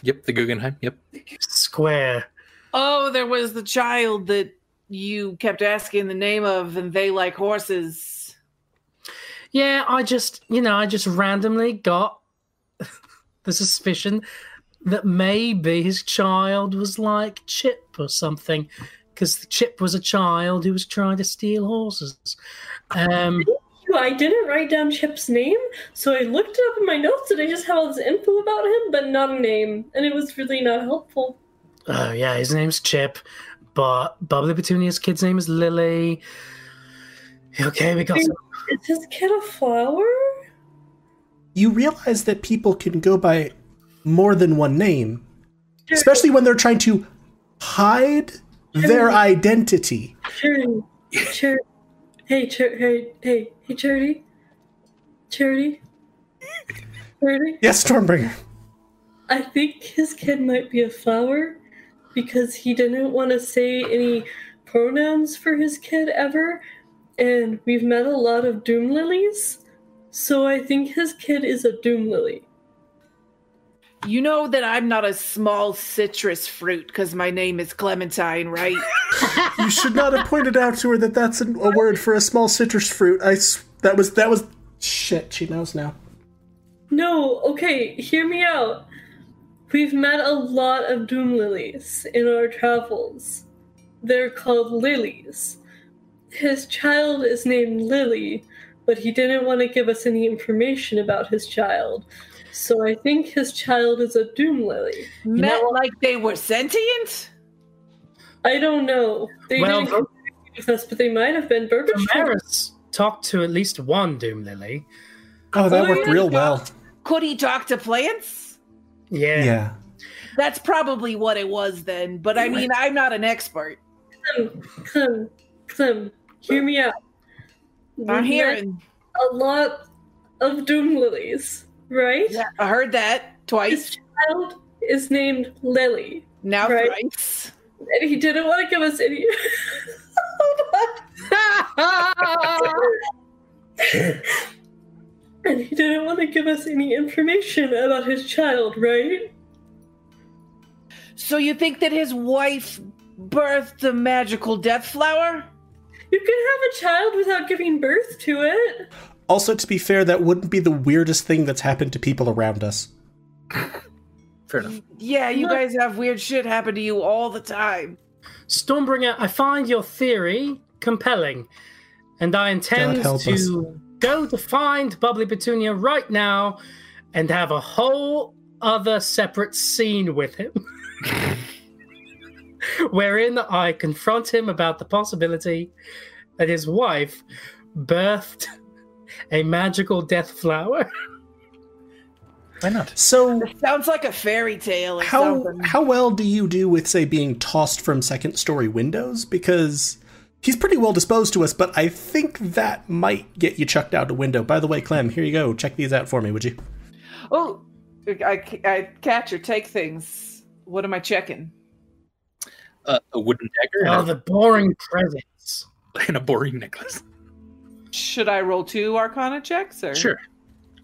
Yep, the Guggenheim. Yep. Square. Oh, there was the child that you kept asking the name of, and they like horses. Yeah, I just, you know, I just randomly got the suspicion that maybe his child was like Chip or something, because Chip was a child who was trying to steal horses. Um, I didn't write down Chip's name, so I looked it up in my notes and I just have all this info about him, but not a name, and it was really not helpful. Oh yeah, his name's Chip, but Bubbly Petunia's kid's name is Lily. Okay, we got. Is, some... is his kid a flower? You realize that people can go by more than one name, sure. especially when they're trying to hide sure. their identity. Sure, sure. Hey, char- hey, hey, hey, Charity, Charity, Charity. Yes, Stormbringer. I think his kid might be a flower because he didn't want to say any pronouns for his kid ever, and we've met a lot of doom lilies, so I think his kid is a doom lily. You know that I'm not a small citrus fruit because my name is Clementine, right? you should not have pointed out to her that that's a, a word for a small citrus fruit. I s- that was that was shit. She knows now. No, okay, hear me out. We've met a lot of doom lilies in our travels. They're called lilies. His child is named Lily, but he didn't want to give us any information about his child. So I think his child is a doom lily. Met like they were sentient? I don't know. They Well, didn't communicate with us, but they might have been. Burbage Damaris talked to at least one Doom Lily. Oh, that Oh, worked yeah. real well. Could he talk to plants? Yeah. Yeah. That's probably what it was then, but I mean, I'm not an expert. Clem, Clem, Clem, hear me out. I'm hearing. a lot of doom lilies, right? Yeah, I heard that His twice. child is named Lily, Now Right. thrice. and he didn't want to give us any. Oh and he didn't want to give us any information about his child, right? So you think that his wife birthed a magical death flower? You can have a child without giving birth to it. Also, to be fair, that wouldn't be the weirdest thing that's happened to people around us. Fair enough. Yeah, you Look- guys have weird shit happen to you all the time. Stormbringer, I find your theory compelling, and I intend help to us. Go to find Bubbly Petunia right now and have a whole other separate scene with him. Wherein I confront him about the possibility that his wife birthed a magical death flower. Why not? So, Sounds like a fairy tale or how something. how well do you do with say being tossed from second story windows? Because he's pretty well disposed to us, but I think that might get you chucked out a window. By the way, Clem, here you go. Check these out for me, would you? Oh, I, I catch or take things. What am I checking? Uh, a wooden dagger Oh, the boring presents. and a boring necklace. Should I roll two Arcana checks? Or? Sure.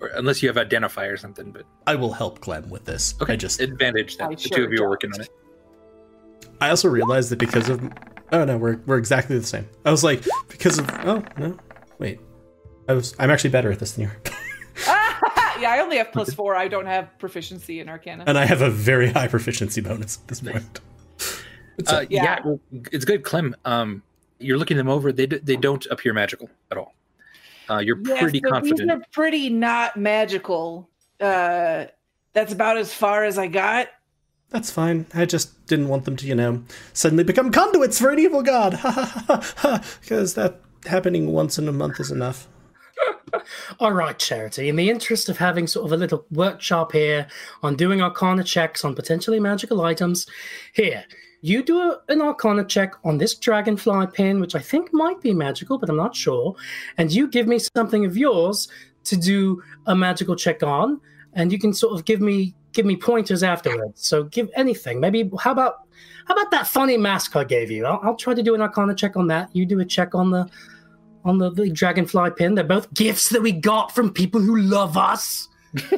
Or unless you have identify or something, but I will help Clem with this. okay. I just advantage that I the two of you are don't. working on it. I also realized that because of oh no, we're we're exactly the same. I was like because of oh no, wait, I was I'm actually better at this than you yeah, I only have plus four. I don't have proficiency in Arcana. and I have a very high proficiency bonus at this point. Uh, yeah. Yeah. well, it's good, Clem. Um, you're looking them over. They d- they don't appear magical at all. Uh, you're Yeah, pretty so confident. These are pretty not magical. Uh, that's about as far as I got. That's fine. I just didn't want them to, you know, suddenly become conduits for an evil god. Ha ha ha ha. Because that happening once in a month is enough. All right, Charity. In the interest of having sort of a little workshop here on doing Arcana checks on potentially magical items, here, you do a, an Arcana check on this dragonfly pin, which I think might be magical, but I'm not sure. And you give me something of yours to do a magical check on, and you can sort of give me give me pointers afterwards. So give anything. Maybe how about how about that funny mask I gave you? I'll, I'll try to do an Arcana check on that. You do a check on the on the, the dragonfly pin. They're both gifts that we got from people who love us.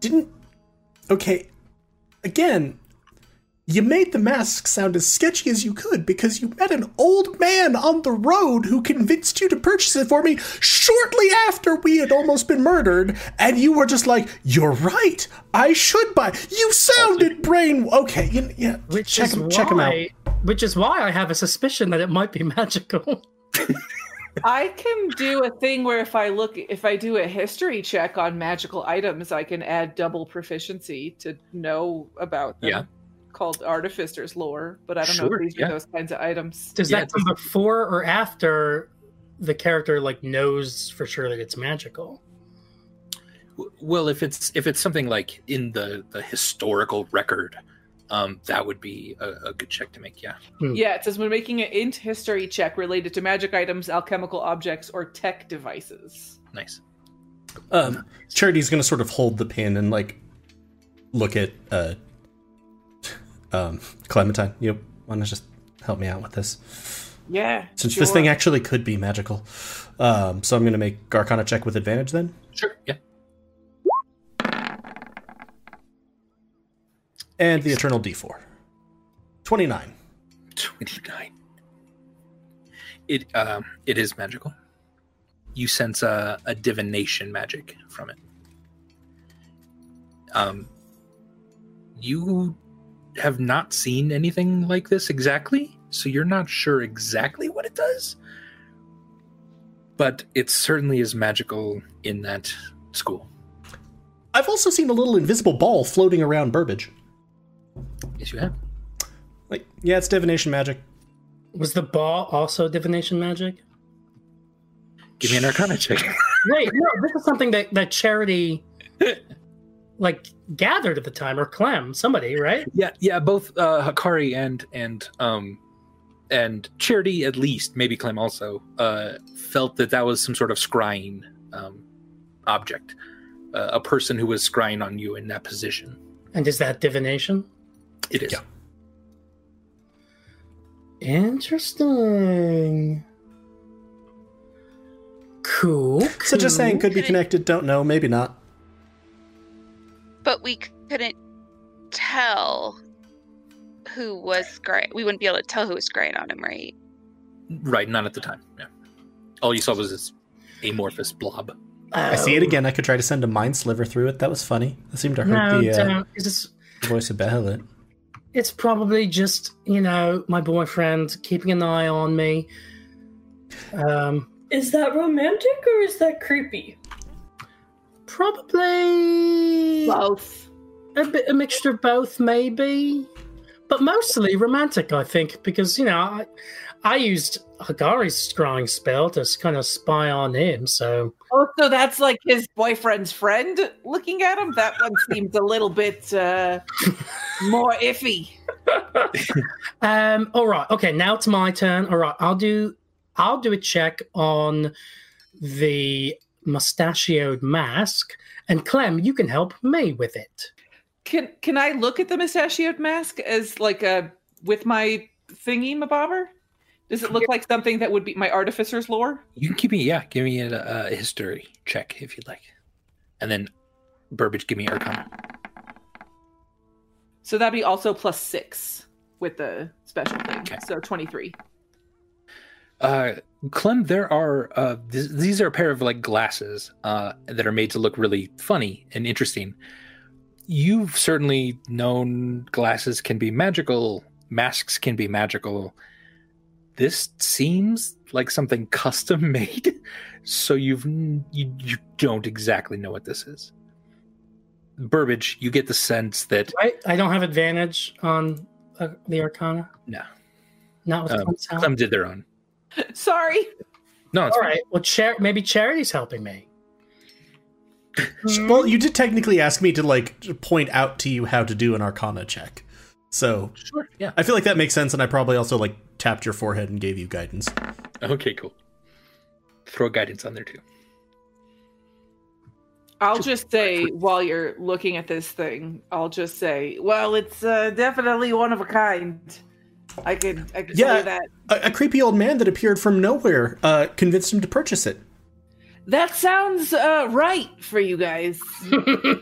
Didn't. Okay. Again, you made the mask sound as sketchy as you could because you met an old man on the road who convinced you to purchase it for me shortly after we had almost been murdered, and you were just like, "You're right, I should buy." You sounded brain. Okay, you, yeah. Which check is him, why, check him out. Which is why I have a suspicion that it might be magical. I can do a thing where if I look, if I do a history check on magical items, I can add double proficiency to know about them. Yeah. Called Artificer's Lore, but I don't know if these yeah. are those kinds of items. Does Yeah, that come before or after the character like knows for sure that it's magical? Well, if it's if it's something like in the the historical record, um, that would be a, a good check to make. Yeah. Yeah, it says when making an int history check related to magic items, alchemical objects, or tech devices. Nice. Um, Charity's gonna sort of hold the pin and like look at uh, Um, Clementine, you want to just help me out with this? Yeah. Since sure. this thing actually could be magical. Um, so I'm going to make Arcana check with advantage then. Sure. Yeah. And the Eternal D4. 29. 29. It um it is magical. You sense a, a divination magic from it. Um you have not seen anything like this exactly, so you're not sure exactly what it does. But it certainly is magical in that school. I've also seen a little invisible ball floating around Burbage. Yes, you have. Like, yeah, it's divination magic. Was the ball also divination magic? Give me an arcana check. Wait, no, this is something that, that Charity like gathered at the time, or Clem, somebody, right? Yeah, yeah, both uh Hakari and and um and Charity at least, maybe Clem also, uh felt that that was some sort of scrying um object. Uh, a person who was scrying on you in that position. And is that divination? It is. Yeah. Interesting. Cool. So just saying, could be connected. Don't know. Maybe not. But we couldn't tell who was scrying. We wouldn't be able to tell who was scrying on him, right? Right, not at the time. Yeah. All you saw was this amorphous blob. I see it again. I could try to send a mind sliver through it. That was funny. That seemed to hurt No, the uh, don't. Voice of Behelit. it's probably just you know my boyfriend keeping an eye on me. Um, Is that romantic or is that creepy? Probably Both. a bit a mixture of both, maybe, but mostly romantic. I think because you know I I used Hakari's scrying spell to kind of spy on him, so Oh, so that's like his boyfriend's friend looking at him? That one seems a little bit uh, more iffy. Um. All right. Okay. Now it's my turn. All right. I'll do. I'll do a check on the mustachioed mask, and Clem, you can help me with it. Can can I look at the mustachioed mask as like a with my thingy mabobber? Does it look like something that would be my artificer's lore? You can give me, yeah, give me a, a history check if you'd like. And then Burbage, give me arcana. So that'd be also plus six with the special thing. Okay. So twenty three. Uh, Clem, there are uh, th- these are a pair of like glasses uh, that are made to look really funny and interesting. You've certainly known glasses can be magical, masks can be magical. This seems like something custom made, so you've you you don't exactly know what this is. Burbage, you get the sense that Right? I don't have advantage on uh, the Arcana. no, Not with um. Clem did their own. Sorry. No, it's All fine. right. Well, char- maybe Charity's helping me. Well, you did technically ask me to like point out to you how to do an Arcana check. So Sure, yeah. I feel like that makes sense, and I probably also like tapped your forehead and gave you guidance. Okay, cool. Throw guidance on there too. I'll just say while you're looking at this thing, I'll just say, well, it's uh, definitely one of a kind. I could, I could Yeah. say that. A, a creepy old man that appeared from nowhere uh, convinced him to purchase it. That sounds uh, right for you guys.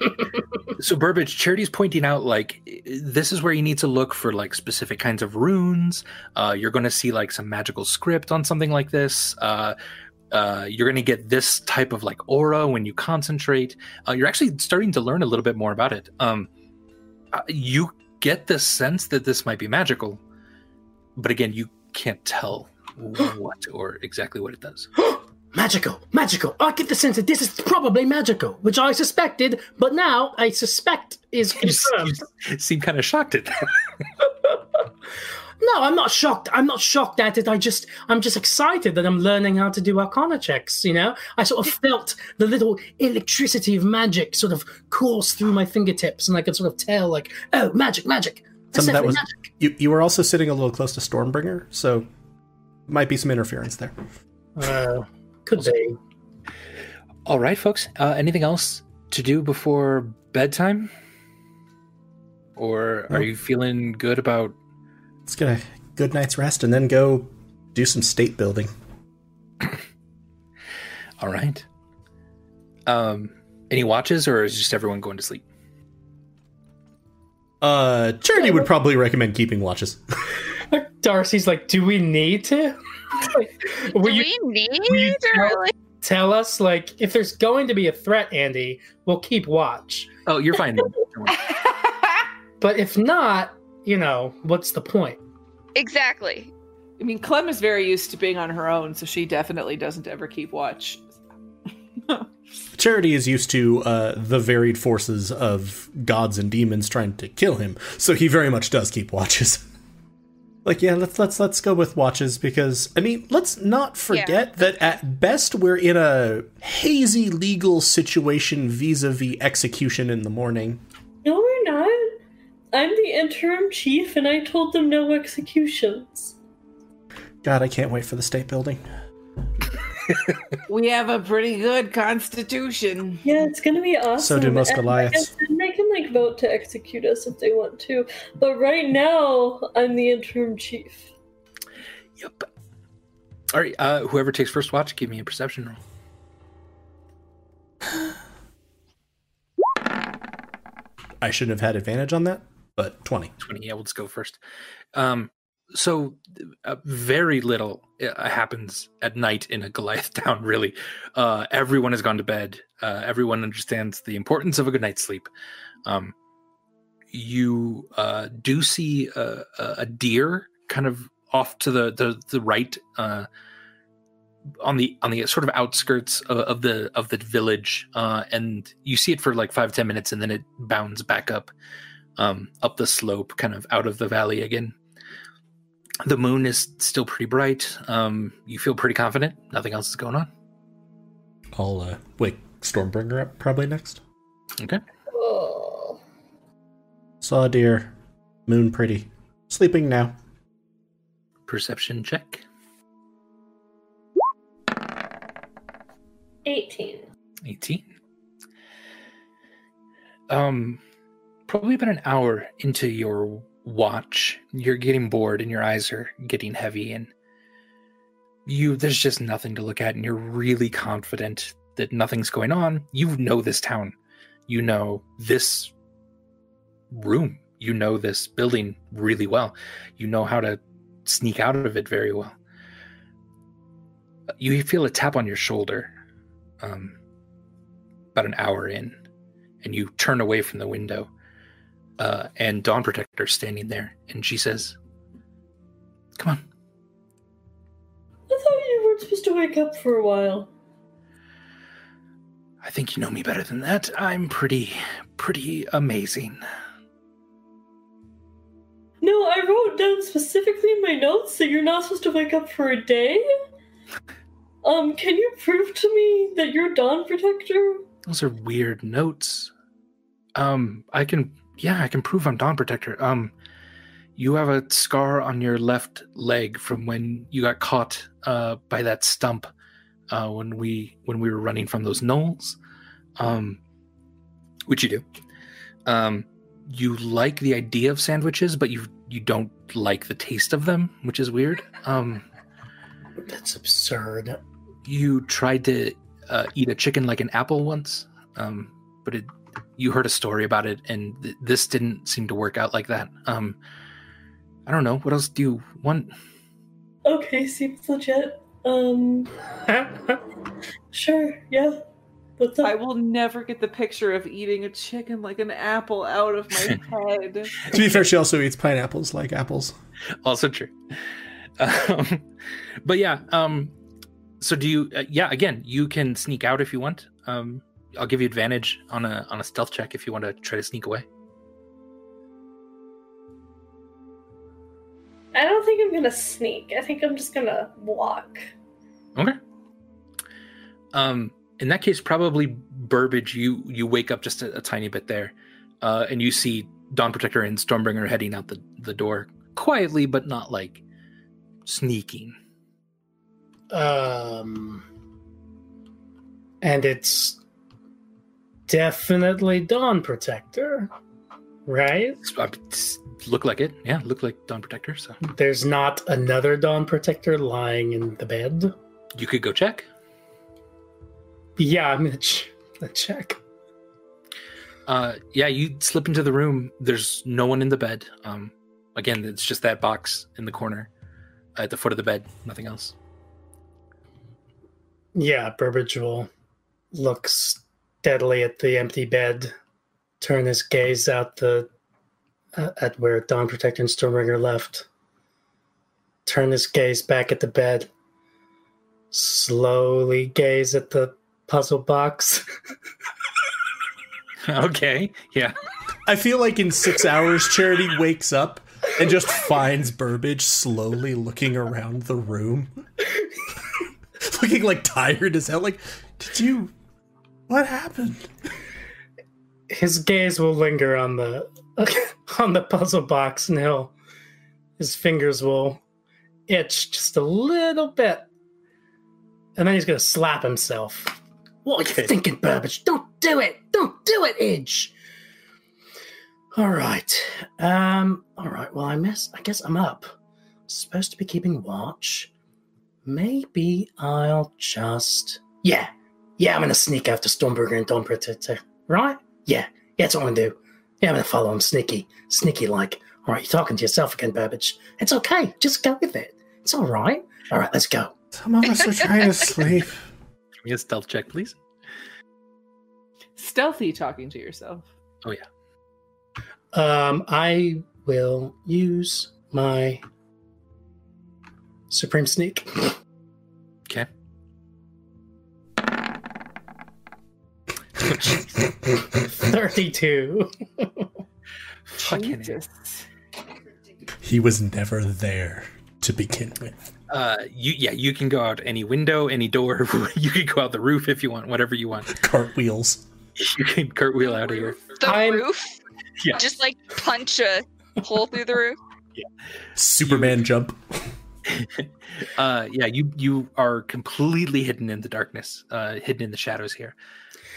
So Burbage, Charity's pointing out like this is where you need to look for like specific kinds of runes. Uh, you're going to see like some magical script on something like this. Uh, uh, you're going to get this type of like aura when you concentrate. Uh, you're actually starting to learn a little bit more about it. Um, uh, you get the sense that this might be magical, but again, you can't tell what or exactly what it does. magical, magical. I get the sense that this is probably magical, which I suspected, but now I suspect is You confirmed. you seem kind of shocked at that. No, I'm not shocked. I'm not shocked at it. I just, I'm just excited that I'm learning how to do Arcana checks. You know, I sort of felt the little electricity of magic sort of course through my fingertips, and I could sort of tell, like, oh, magic, magic. That's Some of that was you. You were also sitting a little close to Stormbringer, so might be some interference there. Uh, could be. All right, folks. Uh, anything else to do before bedtime? or are you feeling good about? Let's get a good night's rest and then go do some state building. All right. Um, any watches, or is just everyone going to sleep? Uh, Charity would probably recommend keeping watches. Darcy's like, do we need to? like, Do we need you or tell- like tell us like if there's going to be a threat, Andy, we'll keep watch. Oh, you're fine. then. Don't worry. But if not, you know, what's the point? exactly? I mean, Clem is very used to being on her own, so she definitely doesn't ever keep watch. Charity is used to uh, the varied forces of gods and demons trying to kill him, so he very much does keep watches. like, yeah, let's let's let's go with watches because I mean, let's not forget that at best we're in a hazy legal situation vis-a-vis execution in the morning. No, we're not. I'm the interim chief, and I told them no executions. God, I can't wait for the state building. We have a pretty good constitution. Yeah, it's gonna be awesome. So do most Goliaths. I guess then they can like vote to execute us if they want to. But right now, I'm the interim chief. Yep. All right. Uh, whoever takes first watch, give me a perception roll. I shouldn't have had advantage on that, but 20. 20 yeah let's go first um so uh, very little uh, happens at night in a goliath town really. Uh everyone has gone to bed. Uh everyone understands the importance of a good night's sleep. Um you uh do see a, a deer kind of off to the the, the right on the on the sort of outskirts of, of the of the village and you see it for like five ten minutes and then it bounds back up um, up the slope, kind of out of the valley again. The moon is still pretty bright. Um, you feel pretty confident. Nothing else is going on. I'll uh, wake Stormbringer up probably next. Okay. Oh. Saw a deer. Moon pretty. Sleeping now. Perception check. 18. 18. Um, probably about an hour into your watch, you're getting bored and your eyes are getting heavy, and you there's just nothing to look at, and you're really confident that nothing's going on. You know this town, you know this room, you know this building really well, you know how to sneak out of it very well. You feel a tap on your shoulder um, about an hour in, and you turn away from the window, uh, and Dawn Protector standing there, and she says, "Come on." I thought you weren't supposed to wake up for a while. I think you know me better than that. I'm pretty, pretty amazing. No, I wrote down specifically in my notes that you're not supposed to wake up for a day. Um, can you prove to me that you're Dawn Protector? Those are weird notes. Um, I can, yeah, I can prove I'm Dawn Protector. Um, you have a scar on your left leg from when you got caught uh, by that stump uh, when we when we were running from those gnolls. Um, which you do. Um, you like the idea of sandwiches, but you you don't like the taste of them, which is weird. Um, That's absurd. you tried to uh, eat a chicken like an apple once, um, but it, you heard a story about it, and th- this didn't seem to work out like that. Um, I don't know. What else do you want? Okay, seems legit. Um, sure, yeah. What's up? I will never get the picture of eating a chicken like an apple out of my head. To be fair, she also eats pineapples like apples. Also true. Um, but yeah. Um, so do you? Uh, yeah. Again, you can sneak out if you want. Um, I'll give you advantage on a on a stealth check if you want to try to sneak away. I don't think I'm gonna sneak. I think I'm just gonna walk. Okay. Um, in that case, probably Burbage. You you wake up just a, a tiny bit there, uh, and you see Dawn Protector and Stormbringer heading out the the door quietly, but not like sneaking. Um, and it's definitely Dawn Protector. right? Uh, look like it. Yeah, look like Dawn Protector. So there's not another Dawn Protector lying in the bed. You could go check. Yeah, I'm gonna, ch- check. Uh, yeah, you slip into the room. There's no one in the bed. Um, again, it's just that box in the corner at the foot of the bed. Nothing else. Yeah, Burbage will look steadily at the empty bed, turn his gaze out the uh, at where Dawn Protector and Stormbringer left, turn his gaze back at the bed, slowly gaze at the puzzle box. okay, yeah. I feel like in six hours, Charity wakes up and just finds Burbage slowly looking around the room, looking like tired as hell. Like, did you? What happened? His gaze will linger on the on the puzzle box, and he'll his fingers will itch just a little bit, and then he's gonna slap himself. What are you thinking, Burbage? Don't do it! Don't do it, Edge. All right. Um. All right. Well, I miss. I guess I'm up. Supposed to be keeping watch. Maybe I'll just. Yeah. Yeah. I'm gonna sneak after Stormbringer and Dawn Protector. Right? Yeah. Yeah. That's what I'm gonna do. Yeah. I'm gonna follow him, sneaky, sneaky like. All right. You're talking to yourself again, Burbage. It's okay. Just go with it. It's all right. All right. Let's go. Some of us are trying to sleep. Give me a stealth check, please. Stealthy talking to yourself. Oh yeah. Um, I will use my supreme sneak. 32. Fucking He was never there to begin with. Uh, you yeah, you can go out any window, any door. you can go out the roof if you want, whatever you want. Cartwheels. You can cartwheel out of here. The I'm... roof. Yeah. Just like punch a hole through the roof. Yeah. Superman you... jump. Uh, yeah, you you are completely hidden in the darkness, uh, hidden in the shadows here.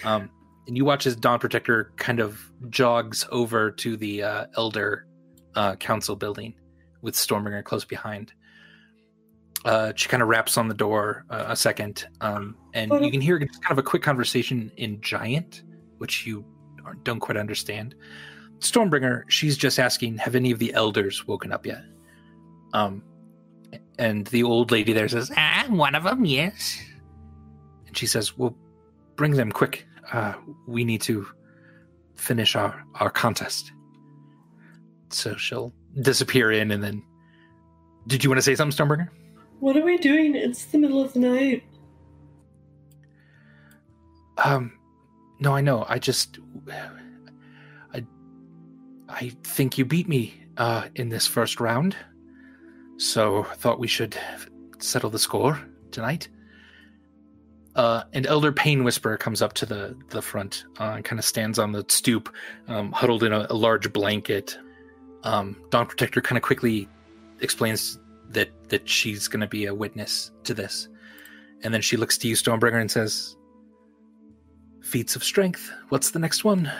Um, and you watch as Dawn Protector kind of jogs over to the uh, Elder uh, Council building with Stormbringer close behind. Uh, she kind of raps on the door uh, a second, um, and you can hear just kind of a quick conversation in Giant, which you don't quite understand. Stormbringer, she's just asking, "Have any of the elders woken up yet?" Um, and the old lady there says, "Ah, one of them, yes." And she says, "Well, bring them quick. Uh, we need to finish our our contest." So she'll disappear in, and then. Did you want to say something, Stormbringer? What are we doing? It's the middle of the night. Um, no, I know. I just, I, I think you beat me uh, in this first round, so thought we should settle the score tonight. Uh, and Elder Pain Whisperer comes up to the the front uh, and kind of stands on the stoop, um, huddled in a, a large blanket. Um, Dawn Protector kind of quickly explains that that she's going to be a witness to this, and then she looks to you, Stormbringer, and says, feats of strength. What's the next one?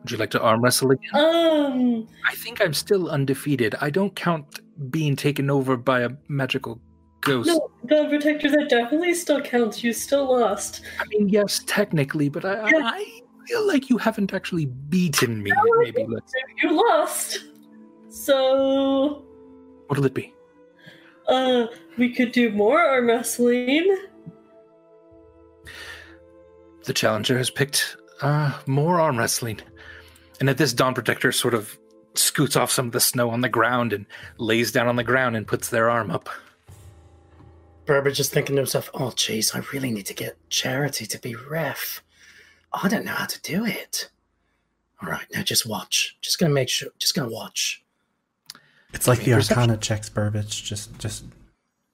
Would you like to arm wrestle again? Um, I think I'm still undefeated. I don't count being taken over by a magical ghost. no, the protector that definitely still counts. You still lost. I mean, yes, technically, but I, Yeah. I feel like you haven't actually beaten me. Maybe let's. You lost. So, What'll it be? uh, we could do more arm wrestling. The challenger has picked uh, more arm wrestling, and at this, Dawn Protector sort of scoots off some of the snow on the ground and lays down on the ground and puts their arm up. Burbage is thinking to himself, oh, jeez, I really need to get Charity to be ref. I don't know how to do it. All right, now just watch. Just gonna make sure. Just gonna watch. It's like the Perception. Arcana checks, Burbage. Just, just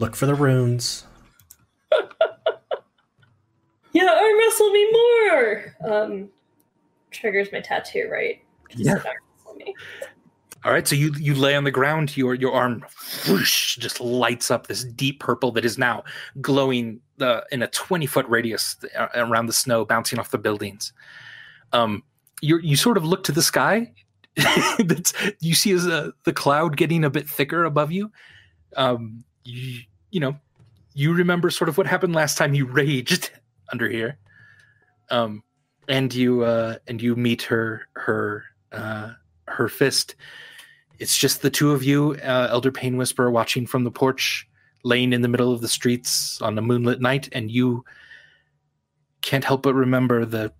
look for the runes. Yeah, arm wrestle me more. Um, triggers my tattoo, right? Just Yeah. All right, so you you lay on the ground. Your your arm whoosh, just lights up this deep purple that is now glowing uh, in a twenty foot radius uh, around the snow, bouncing off the buildings. Um, you you sort of look to the sky, you see as a, the cloud getting a bit thicker above you. Um, you you know, you remember sort of what happened last time you raged under here. Um, and you uh, and you meet her her uh, her fist. It's just the two of you, uh, Elder Pain Whisper, watching from the porch, laying in the middle of the streets on a moonlit night, and you can't help but remember the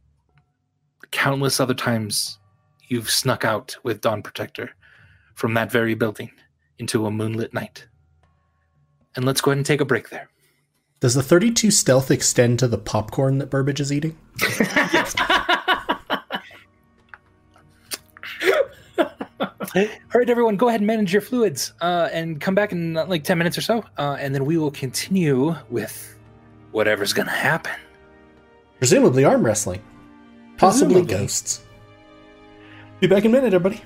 countless other times you've snuck out with Dawn Protector from that very building into a moonlit night. And let's go ahead and take a break there. Does the 32 stealth extend to the popcorn that Burbage is eating? All right, everyone, go ahead and manage your fluids uh, and come back in uh, like 10 minutes or so. Uh, and then we will continue with whatever's going to happen. Presumably arm wrestling. Possibly Presumably. ghosts. Be back in a minute, everybody.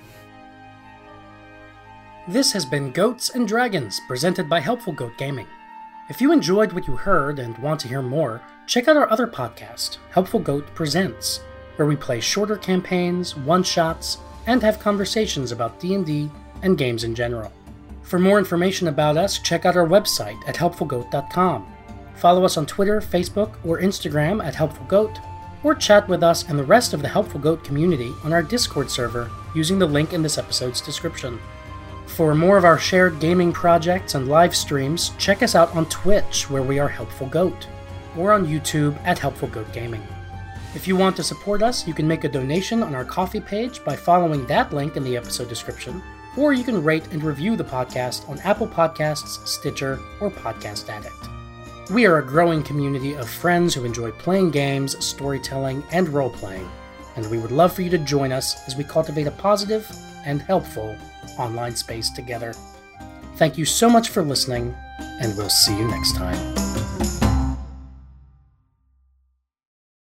This has been Goats and Dragons, presented by Helpful Goat Gaming. If you enjoyed what you heard and want to hear more, check out our other podcast, Helpful Goat Presents, where we play shorter campaigns, one-shots, and have conversations about D&D and games in general. For more information about us, check out our website at helpfulgoat.com. Follow us on Twitter, Facebook, or Instagram at helpfulgoat, or chat with us and the rest of the Helpful Goat community on our Discord server using the link in this episode's description. For more of our shared gaming projects and live streams, check us out on Twitch, where we are Helpful Goat, or on YouTube at Helpful Goat Gaming. If you want to support us, you can make a donation on our Ko-fi page by following that link in the episode description, or you can rate and review the podcast on Apple Podcasts, Stitcher, or Podcast Addict. We are a growing community of friends who enjoy playing games, storytelling, and role playing, and we would love for you to join us as we cultivate a positive and helpful online space together. Thank you so much for listening, and we'll see you next time.